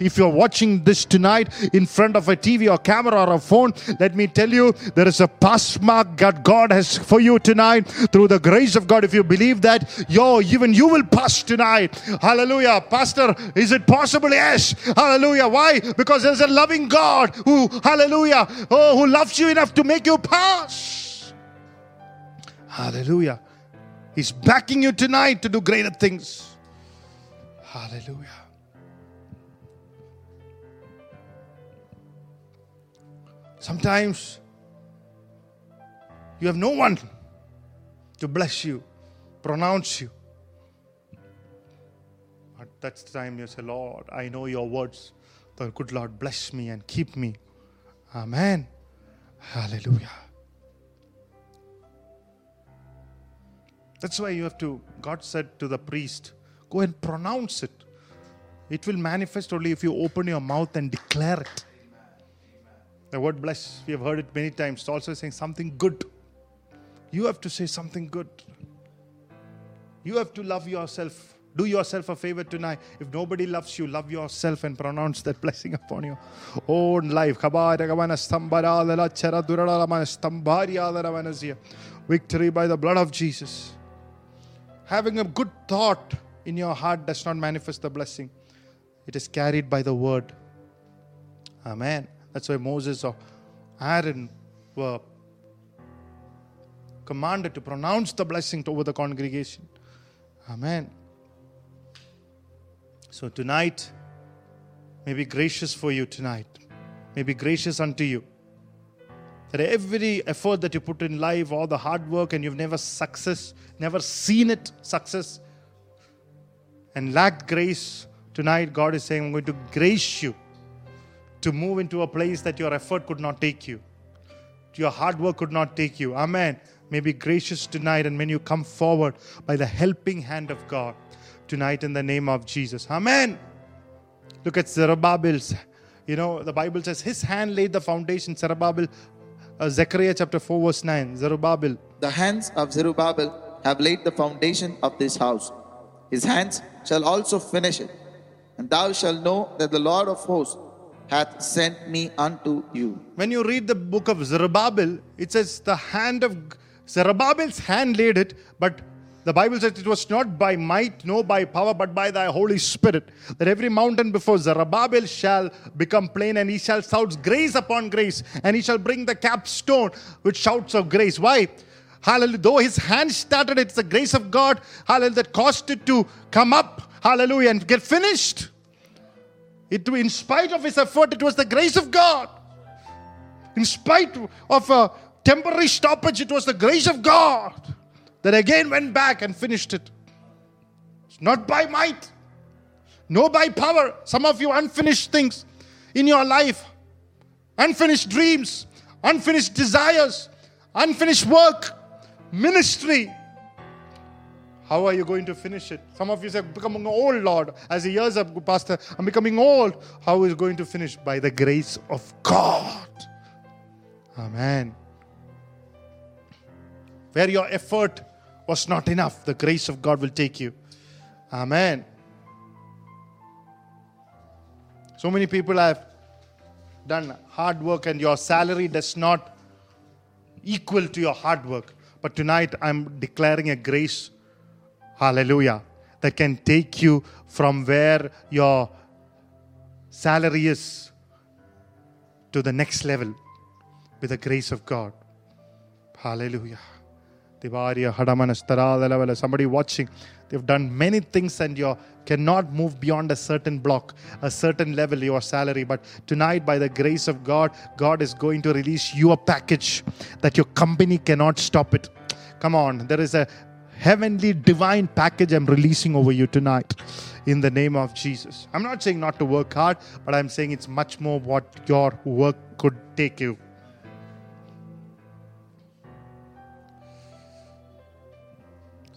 S1: If you're watching this tonight in front of a TV or camera or a phone, let me tell you there is a pass mark that God has for you tonight through the grace of God. If you believe that, your even even you will pass tonight. Hallelujah. Pastor, is it possible? Yes. Hallelujah. Why? Because there's a loving God who, hallelujah, oh, who loves you enough to make you pass. Hallelujah. He's backing you tonight to do greater things. Hallelujah. Sometimes you have no one to bless you, pronounce you. At the time, you say, Lord, I know your words. The good Lord, bless me and keep me. Amen. Hallelujah. That's why you have to, God said to the priest, go and pronounce it. It will manifest only if you open your mouth and declare it. The word bless, we have heard it many times. It's also saying something good. You have to say something good. You have to love yourself. Do yourself a favor tonight. If nobody loves you, love yourself and pronounce that blessing upon your own life. Victory by the blood of Jesus. Having a good thought in your heart does not manifest the blessing, it is carried by the word. Amen. That's why Moses or Aaron were commanded to pronounce the blessing over the congregation. Amen. So tonight, may be gracious for you tonight. May be gracious unto you. That every effort that you put in life, all the hard work, and you've never success, never seen it success, and lacked grace, tonight God is saying, I'm going to grace you to move into a place that your effort could not take you, your hard work could not take you. Amen. May be gracious tonight, and when you come forward by the helping hand of God tonight in the name of Jesus. Amen. Look at Zerubbabel's. You know, the Bible says his hand laid the foundation. Zerubbabel, uh, Zechariah chapter 4, verse 9. Zerubbabel.
S3: The hands of Zerubbabel have laid the foundation of this house. His hands shall also finish it. And thou shalt know that the Lord of hosts hath sent me unto you.
S1: When you read the book of Zerubbabel, it says the hand of Zerubbabel's hand laid it, but the Bible says it was not by might, no by power, but by thy Holy Spirit. That every mountain before Zerubbabel shall become plain, and he shall shout grace upon grace, and he shall bring the capstone with shouts of grace. Why? Hallelujah. Though his hand started, it's the grace of God, hallelujah, that caused it to come up, hallelujah, and get finished. It, in spite of his effort, it was the grace of God. In spite of a temporary stoppage, it was the grace of God that again went back and finished it. It's not by might, no by power. Some of you unfinished things in your life, unfinished dreams, unfinished desires, unfinished work, ministry. How are you going to finish it? Some of you say, becoming old, Lord. As the years have passed, I'm becoming old. How is going to finish? By the grace of God. Amen. Where your effort was not enough, the grace of God will take you. Amen. So many people have done hard work, and your salary does not equal to your hard work. But tonight I'm declaring a grace, hallelujah, that can take you from where your salary is to the next level with the grace of God. Hallelujah. Somebody watching, they've done many things and you cannot move beyond a certain block, a certain level, your salary. But tonight, by the grace of God, God is going to release you a package that your company cannot stop it. Come on, there is a heavenly divine package I'm releasing over you tonight in the name of Jesus. I'm not saying not to work hard, but I'm saying it's much more what your work could take you.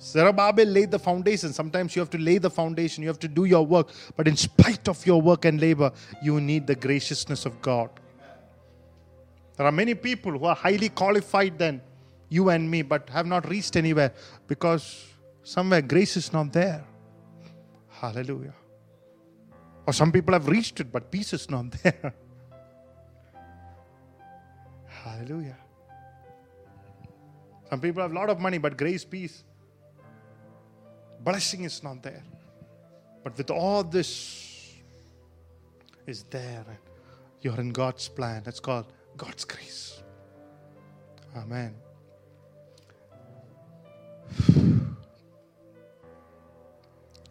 S1: Zerubbabel laid the foundation. Sometimes you have to lay the foundation, you have to do your work. But in spite of your work and labor, you need the graciousness of God. There are many people who are highly qualified than you and me, but have not reached anywhere because somewhere grace is not there. Hallelujah. Or some people have reached it, but peace is not there. Hallelujah. Some people have a lot of money, but grace, peace blessing is not there. But with all this is there, and you're in God's plan. That's called God's grace. Amen.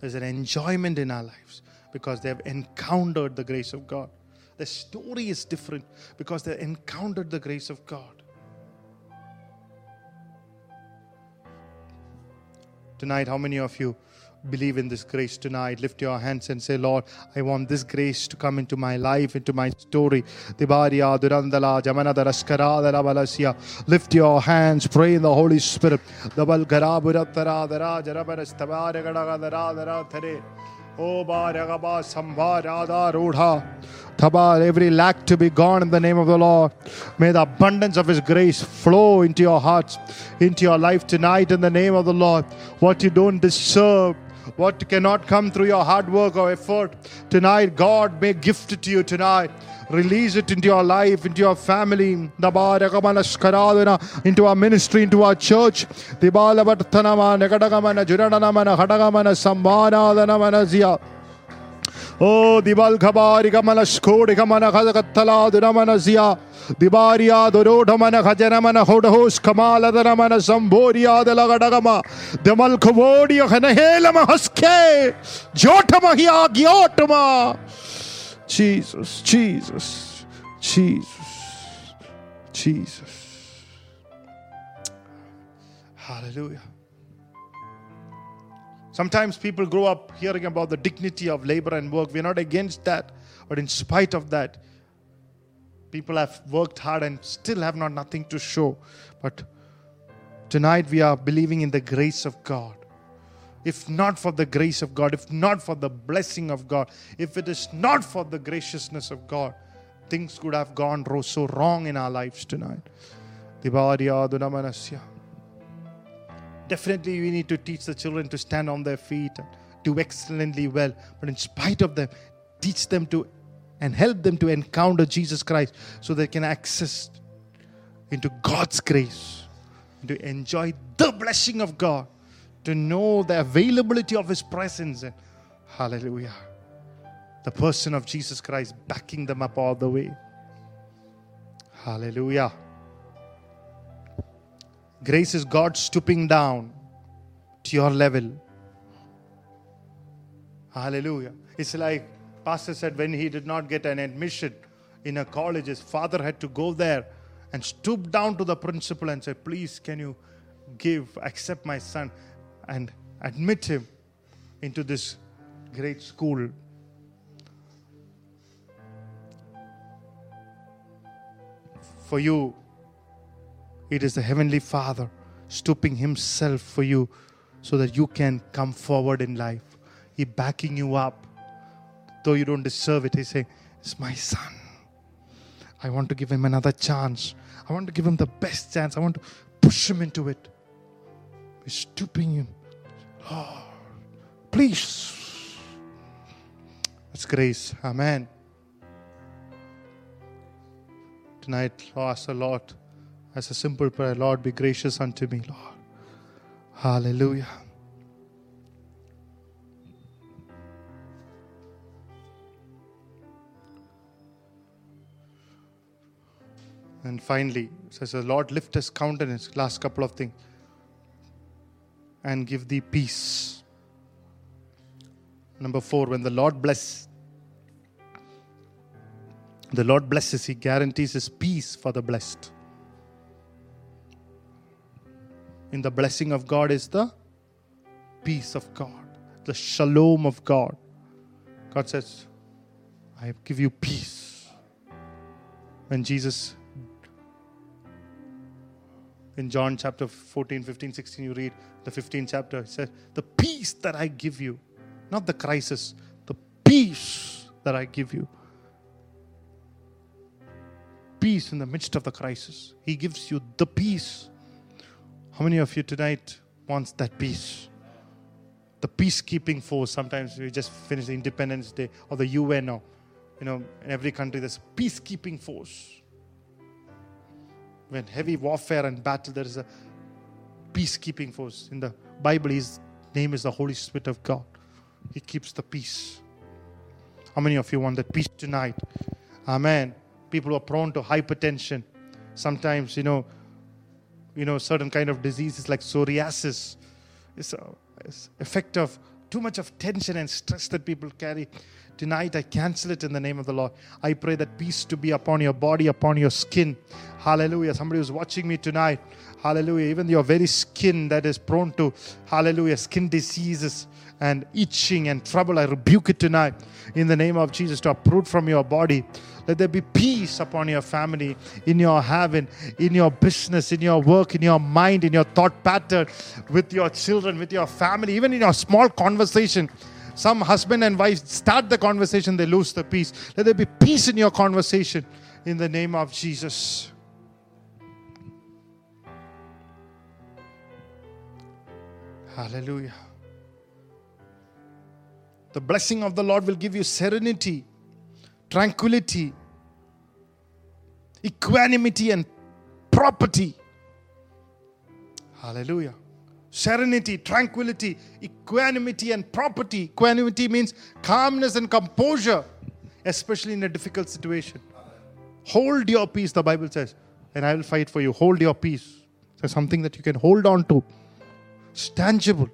S1: There's an enjoyment in our lives because they have encountered the grace of God. The story is different because they encountered the grace of God. Tonight, how many of you believe in this grace tonight? Lift your hands and say, Lord, I want this grace to come into my life, into my story. Lift your hands, pray in the Holy Spirit. Dabal Tabar, every lack to be gone in the name of the Lord. May the abundance of His grace flow into your hearts, into your life tonight in the name of the Lord. What you don't deserve, what cannot come through your hard work or effort, tonight God may gift it to you tonight. Release it into your life, into your family, into our ministry, into our church. Dibalavattanama, Nekadagamana, Juranamana, Hadagamana, Sambana, Zia. Oh, Dibal Kabari Kamana Skodi Kamana Kazakatala, Dunamana Zia. Dibaria, Dorodamana, Hajanamana, Hodahos, Kamala, Danamana, Zamboria, the Lagadagama, Demal Kavodia, Hanahelama, Haske, Jotama, Giotama. Jesus, Jesus, Jesus, Jesus. Hallelujah. Sometimes people grow up hearing about the dignity of labor and work. We're not against that. But in spite of that, people have worked hard and still have not nothing to show. But tonight we are believing in the grace of God. If not for the grace of God, if not for the blessing of God, if it is not for the graciousness of God, things could have gone so wrong in our lives tonight. Dibaria Dunamanasya. Definitely, we need to teach the children to stand on their feet and do excellently well. But in spite of them, teach them to and help them to encounter Jesus Christ so they can access into God's grace, to enjoy the blessing of God, to know the availability of His presence. And hallelujah. The person of Jesus Christ backing them up all the way. Hallelujah. Grace is God stooping down to your level. Hallelujah. It's like Pastor said when he did not get an admission in a college, his father had to go there and stoop down to the principal and say, Please, can you give, accept my son and admit him into this great school? For you, it is the Heavenly Father stooping Himself for you so that you can come forward in life. He backing you up. Though you don't deserve it, He's saying, It's my son. I want to give him another chance. I want to give him the best chance. I want to push him into it. He's stooping him. Lord, please. That's grace. Amen. Tonight, ask the Lord as a simple prayer Lord, be gracious unto me, Lord. Hallelujah. And finally, says the Lord lift his countenance, last couple of things, and give thee peace. Number four, when the Lord bless, the Lord blesses, He guarantees His peace for the blessed. In the blessing of God is the peace of God, the shalom of God. God says, I give you peace. When Jesus, in John chapter 14, 15, 16, you read the 15th chapter, he said, The peace that I give you, not the crisis, the peace that I give you peace in the midst of the crisis. He gives you the peace. How many of you tonight wants that peace? The peacekeeping force. Sometimes we just finish the Independence Day or the UN or you know, in every country there's peacekeeping force. When heavy warfare and battle, there is a peacekeeping force. In the Bible, his name is the Holy Spirit of God. He keeps the peace. How many of you want that peace tonight? Amen. People are prone to hypertension. Sometimes, you know, you know, certain kind of diseases like psoriasis. It's a it's effect of too much of tension and stress that people carry. Tonight, I cancel it in the name of the Lord. I pray that peace to be upon your body, upon your skin. Hallelujah. Somebody who's watching me tonight. Hallelujah. Even your very skin that is prone to, hallelujah, skin diseases and itching and trouble, I rebuke it tonight in the name of Jesus to uproot from your body. Let there be peace upon your family, in your heaven, in your business, in your work, in your mind, in your thought pattern, with your children, with your family, even in your small conversation. Some husband and wife start the conversation, they lose the peace. Let there be peace in your conversation in the name of Jesus. Hallelujah. The blessing of the Lord will give you serenity, tranquility, equanimity, and property. Hallelujah. Serenity, tranquility, equanimity, and property. Equanimity means calmness and composure, especially in a difficult situation. Hold your peace, the Bible says, and I will fight for you. Hold your peace. So something that you can hold on to. It's tangible.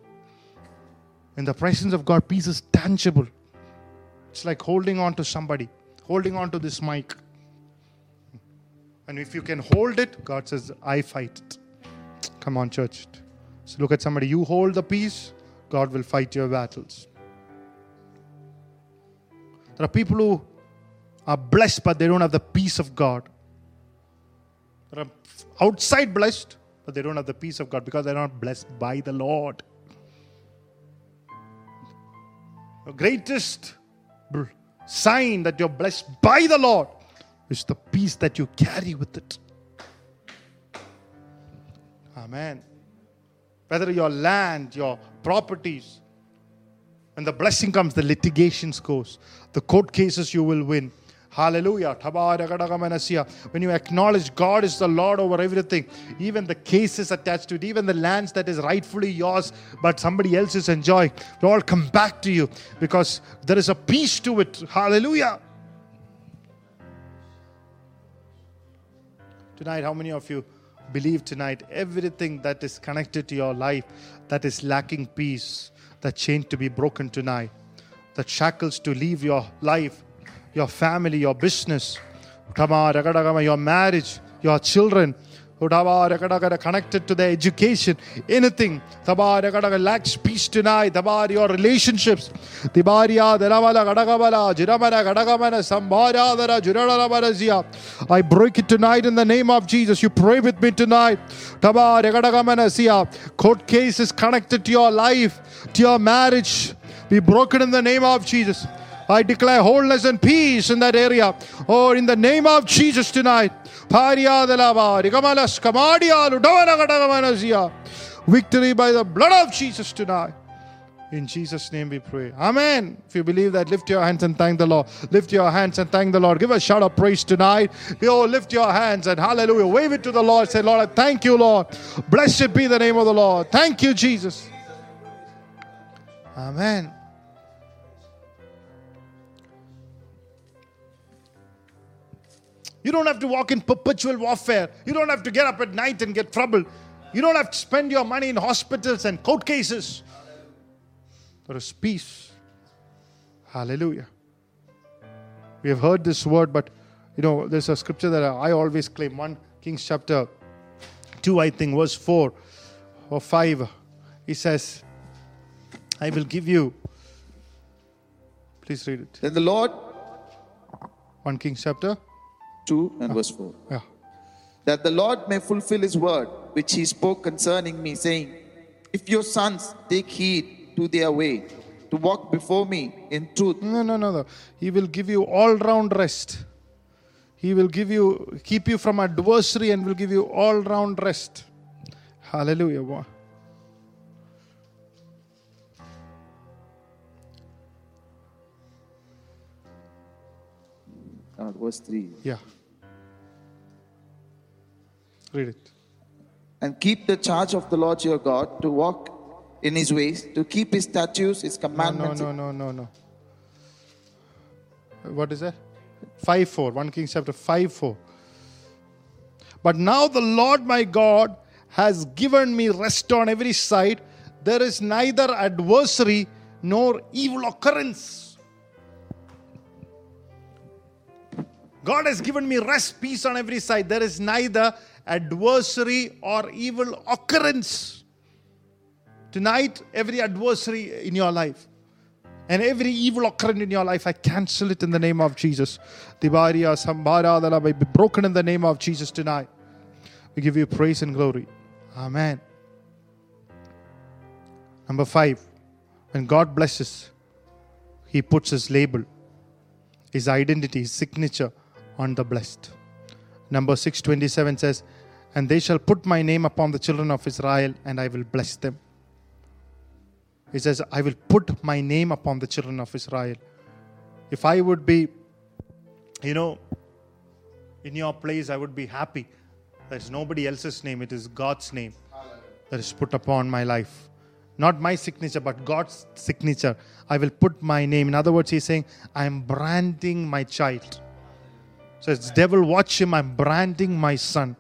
S1: In the presence of God, peace is tangible. It's like holding on to somebody, holding on to this mic. And if you can hold it, God says, I fight it. Come on, church. So look at somebody. You hold the peace, God will fight your battles. There are people who are blessed, but they don't have the peace of God. There are outside blessed, but they don't have the peace of God because they're not blessed by the Lord. The greatest sign that you're blessed by the Lord is the peace that you carry with it. Amen. Whether your land, your properties, when the blessing comes, the litigations goes, the court cases you will win. Hallelujah. When you acknowledge God is the Lord over everything, even the cases attached to it, even the lands that is rightfully yours, but somebody else is enjoying, they all come back to you because there is a peace to it. Hallelujah. Tonight, how many of you believe tonight everything that is connected to your life that is lacking peace, that chain to be broken tonight, that shackles to leave your life, your family, your business, your marriage, your children, connected to their education, anything. lacks peace tonight. your relationships. I break it tonight in the name of Jesus. You pray with me tonight. Court case is connected to your life, to your marriage. Be broken in the name of Jesus. I declare wholeness and peace in that area. Oh, in the name of Jesus tonight. Victory by the blood of Jesus tonight. In Jesus' name we pray. Amen. If you believe that, lift your hands and thank the Lord. Lift your hands and thank the Lord. Give a shout of praise tonight. Oh, lift your hands and hallelujah. Wave it to the Lord. Say, Lord, I thank you, Lord. Blessed be the name of the Lord. Thank you, Jesus. Amen. You don't have to walk in perpetual warfare. You don't have to get up at night and get trouble. You don't have to spend your money in hospitals and court cases. There is peace. Hallelujah. We have heard this word, but you know, there's a scripture that I always claim 1 Kings chapter 2, I think, verse 4 or 5. He says, I will give you. Please read it.
S3: Then the Lord,
S1: 1 Kings chapter
S3: 2 and ah. verse 4.
S1: Yeah.
S3: That the Lord may fulfill his word, which he spoke concerning me, saying, If your sons take heed to their way, to walk before me in truth,
S1: No, no, no, no. He will give you all round rest. He will give you, keep you from adversary and will give you all round rest. Hallelujah.
S3: Uh, verse 3.
S1: Yeah. Read it.
S3: And keep the charge of the Lord your God to walk in his ways, to keep his statutes, his commandments.
S1: No,
S3: commandments.
S1: no, no, no, no. What is that? 5 4. 1 Kings chapter 5 4. But now the Lord my God has given me rest on every side. There is neither adversary nor evil occurrence. God has given me rest, peace on every side. There is neither adversary or evil occurrence. Tonight, every adversary in your life and every evil occurrence in your life, I cancel it in the name of Jesus. Divaria, Sambara, that may be broken in the name of Jesus tonight. We give you praise and glory. Amen. Number five, when God blesses, He puts His label, His identity, His signature on the blessed. Number 627 says, And they shall put my name upon the children of Israel, and I will bless them. He says, I will put my name upon the children of Israel. If I would be, you know, in your place, I would be happy. There's nobody else's name, it is God's name that is put upon my life. Not my signature, but God's signature. I will put my name. In other words, he's saying, I am branding my child. It's devil, watch him. I'm branding my son.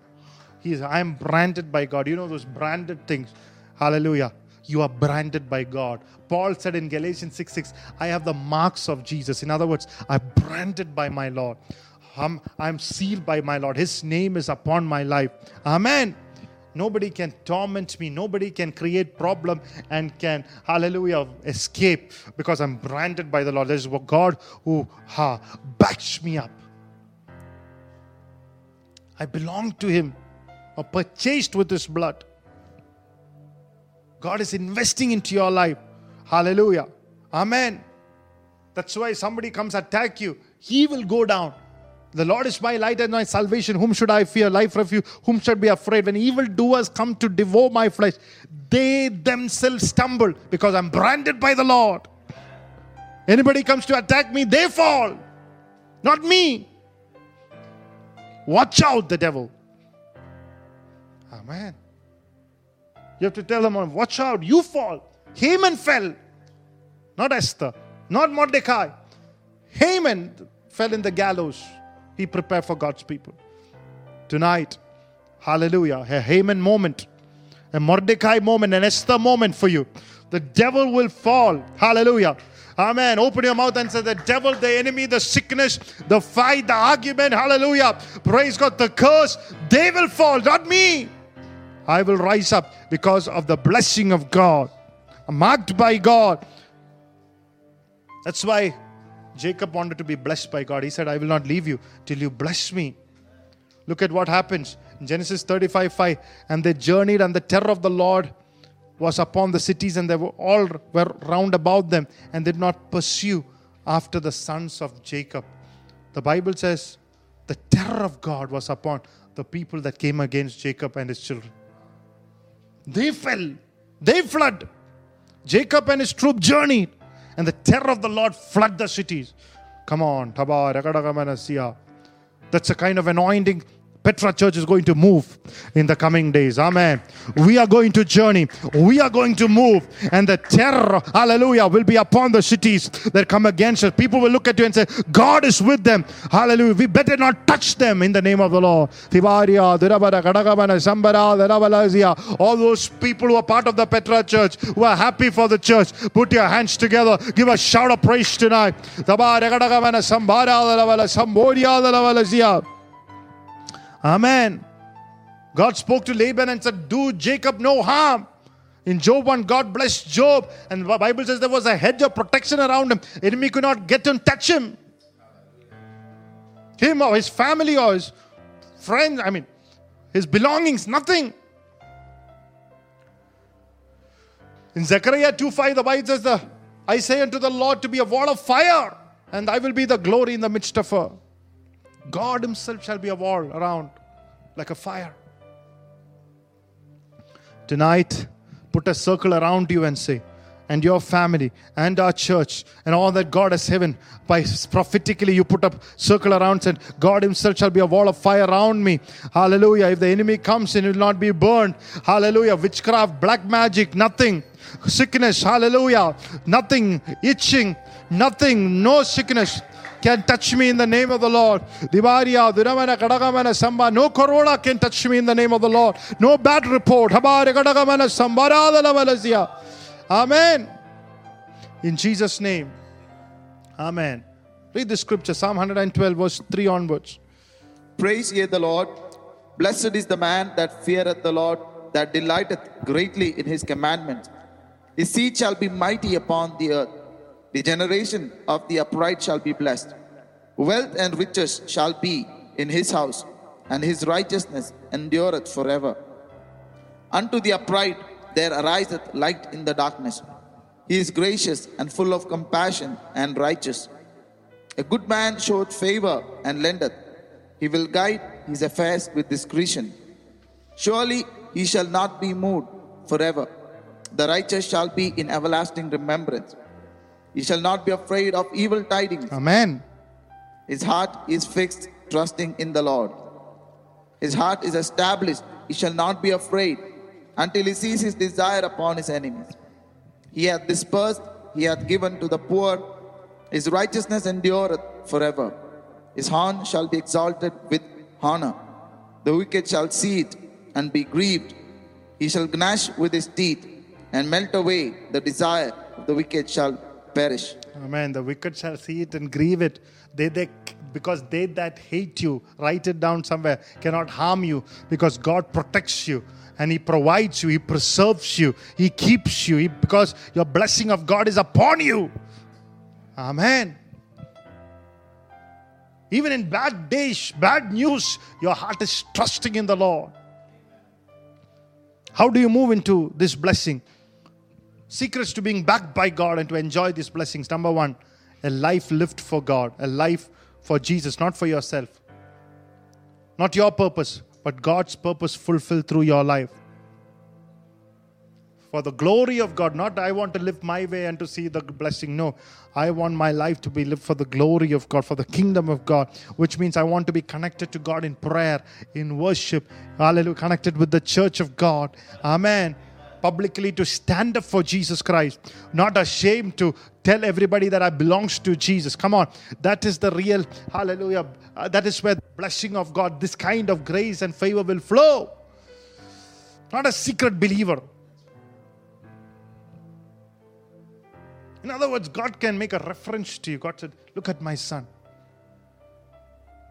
S1: He is, I am branded by God. You know those branded things. Hallelujah. You are branded by God. Paul said in Galatians 6 6, I have the marks of Jesus. In other words, I'm branded by my Lord. I'm, I'm sealed by my Lord. His name is upon my life. Amen. Nobody can torment me. Nobody can create problem and can, hallelujah, escape because I'm branded by the Lord. There's God who ha, backs me up. I belong to Him, or purchased with His blood. God is investing into your life. Hallelujah. Amen. That's why somebody comes attack you, he will go down. The Lord is my light and my salvation. Whom should I fear? Life refuge. Whom should be afraid? When evildoers come to devour my flesh, they themselves stumble because I'm branded by the Lord. Anybody comes to attack me, they fall. Not me. Watch out, the devil. Amen. You have to tell them, watch out, you fall. Haman fell. Not Esther, not Mordecai. Haman fell in the gallows. He prepared for God's people. Tonight, hallelujah, a Haman moment, a Mordecai moment, an Esther moment for you. The devil will fall. Hallelujah. Amen. Open your mouth and say, The devil, the enemy, the sickness, the fight, the argument. Hallelujah. Praise God. The curse, they will fall, not me. I will rise up because of the blessing of God. I'm marked by God. That's why Jacob wanted to be blessed by God. He said, I will not leave you till you bless me. Look at what happens Genesis 35 5. And they journeyed, and the terror of the Lord was upon the cities, and they were all were round about them, and did not pursue after the sons of Jacob. The Bible says the terror of God was upon the people that came against Jacob and his children. They fell, they fled. Jacob and his troop journeyed, and the terror of the Lord flooded the cities. Come on. That's a kind of anointing Petra Church is going to move in the coming days. Amen. We are going to journey. We are going to move. And the terror, hallelujah, will be upon the cities that come against us. People will look at you and say, God is with them. Hallelujah. We better not touch them in the name of the Lord. Kadagabana, Sambara. All those people who are part of the Petra Church, who are happy for the church, put your hands together. Give a shout of praise tonight. Sambara, Darabalazia. Amen. God spoke to Laban and said, Do Jacob no harm. In Job 1, God blessed Job, and the Bible says there was a hedge of protection around him. Enemy could not get and touch him. Him or his family or his friends, I mean, his belongings, nothing. In Zechariah 2 5, the Bible says, the, I say unto the Lord to be a wall of fire, and I will be the glory in the midst of her. God Himself shall be a wall around like a fire. Tonight, put a circle around you and say, and your family and our church and all that God has given by prophetically you put a circle around and God himself shall be a wall of fire around me. Hallelujah. If the enemy comes and will not be burned. Hallelujah. Witchcraft black magic nothing. Sickness, hallelujah, nothing itching, nothing, no sickness can touch me in the name of the Lord. Divaria, Duramana, Kadagamana, Samba, no corona can touch me in the name of the Lord. No bad report. Habare, Malasia. Amen. In Jesus' name. Amen. Read the scripture, Psalm 112, verse 3 onwards.
S3: Praise ye the Lord. Blessed is the man that feareth the Lord, that delighteth greatly in his commandments. His seed shall be mighty upon the earth. The generation of the upright shall be blessed. Wealth and riches shall be in his house, and his righteousness endureth forever. Unto the upright there ariseth light in the darkness. He is gracious and full of compassion and righteous. A good man showeth favor and lendeth. He will guide his affairs with discretion. Surely he shall not be moved forever. The righteous shall be in everlasting remembrance. He shall not be afraid of evil tidings.
S1: Amen.
S3: His heart is fixed, trusting in the Lord. His heart is established. He shall not be afraid until he sees his desire upon his enemies. He hath dispersed, he hath given to the poor. His righteousness endureth forever. His horn shall be exalted with honor. The wicked shall see it and be grieved. He shall gnash with his teeth and melt away the desire of the wicked shall perish.
S1: Amen. The wicked shall see it and grieve it. They, they, because they that hate you, write it down somewhere, cannot harm you because God protects you and He provides you, He preserves you, He keeps you, he, because your blessing of God is upon you. Amen. Even in bad days, bad news, your heart is trusting in the Lord. How do you move into this blessing? Secrets to being backed by God and to enjoy these blessings. Number one, a life lived for God, a life for Jesus, not for yourself. Not your purpose, but God's purpose fulfilled through your life. For the glory of God, not I want to live my way and to see the blessing. No, I want my life to be lived for the glory of God, for the kingdom of God, which means I want to be connected to God in prayer, in worship, hallelujah, connected with the church of God. Amen publicly to stand up for Jesus Christ, not ashamed to tell everybody that I belongs to Jesus. Come on, that is the real hallelujah. Uh, that is where the blessing of God, this kind of grace and favor will flow. Not a secret believer. In other words, God can make a reference to you. God said, Look at my son.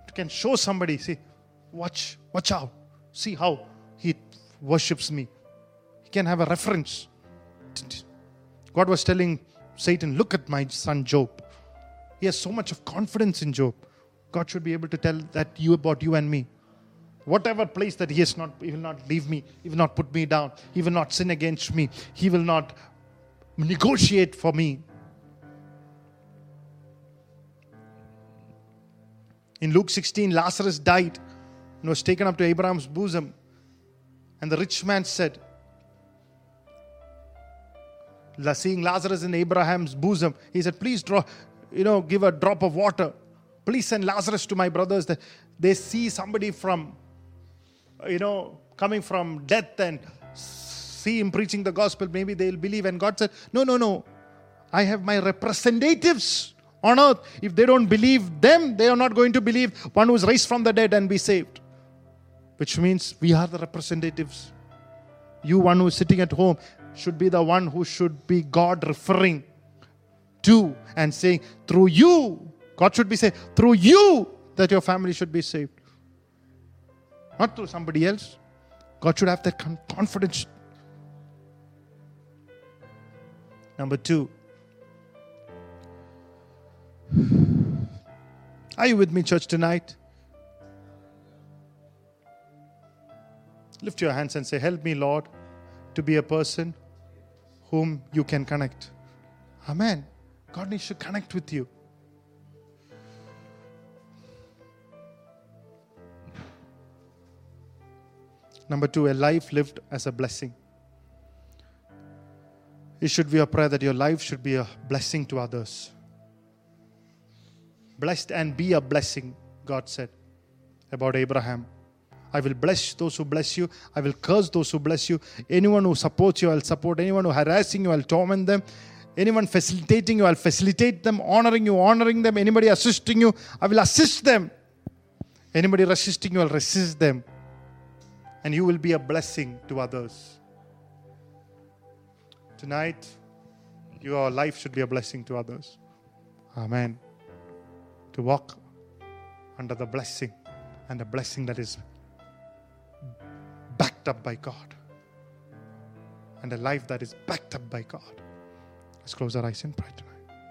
S1: You can show somebody, see, watch, watch out. See how he worships me can have a reference. God was telling Satan, Look at my son Job. He has so much of confidence in Job. God should be able to tell that you about you and me. Whatever place that he has not, he will not leave me, he will not put me down, he will not sin against me, he will not negotiate for me. In Luke 16, Lazarus died and was taken up to Abraham's bosom. And the rich man said, seeing Lazarus in Abraham's bosom, he said, Please draw, you know, give a drop of water. Please send Lazarus to my brothers that they see somebody from, you know, coming from death and see him preaching the gospel. Maybe they'll believe. And God said, No, no, no. I have my representatives on earth. If they don't believe them, they are not going to believe one who's raised from the dead and be saved. Which means we are the representatives. You, one who is sitting at home, should be the one who should be God referring to and saying, through you, God should be saying, through you, that your family should be saved. Not through somebody else. God should have that confidence. Number two, are you with me, church, tonight? Lift your hands and say, Help me, Lord, to be a person whom you can connect. Amen. God needs to connect with you. Number two, a life lived as a blessing. It should be a prayer that your life should be a blessing to others. Blessed and be a blessing, God said about Abraham. I will bless those who bless you. I will curse those who bless you. Anyone who supports you, I'll support. Anyone who harassing you, I'll torment them. Anyone facilitating you, I'll facilitate them. Honoring you, honoring them. Anybody assisting you, I will assist them. Anybody resisting you, I'll resist them. And you will be a blessing to others. Tonight, your life should be a blessing to others. Amen. To walk under the blessing and the blessing that is backed up by God. And a life that is backed up by God. Let's close our eyes and pray tonight.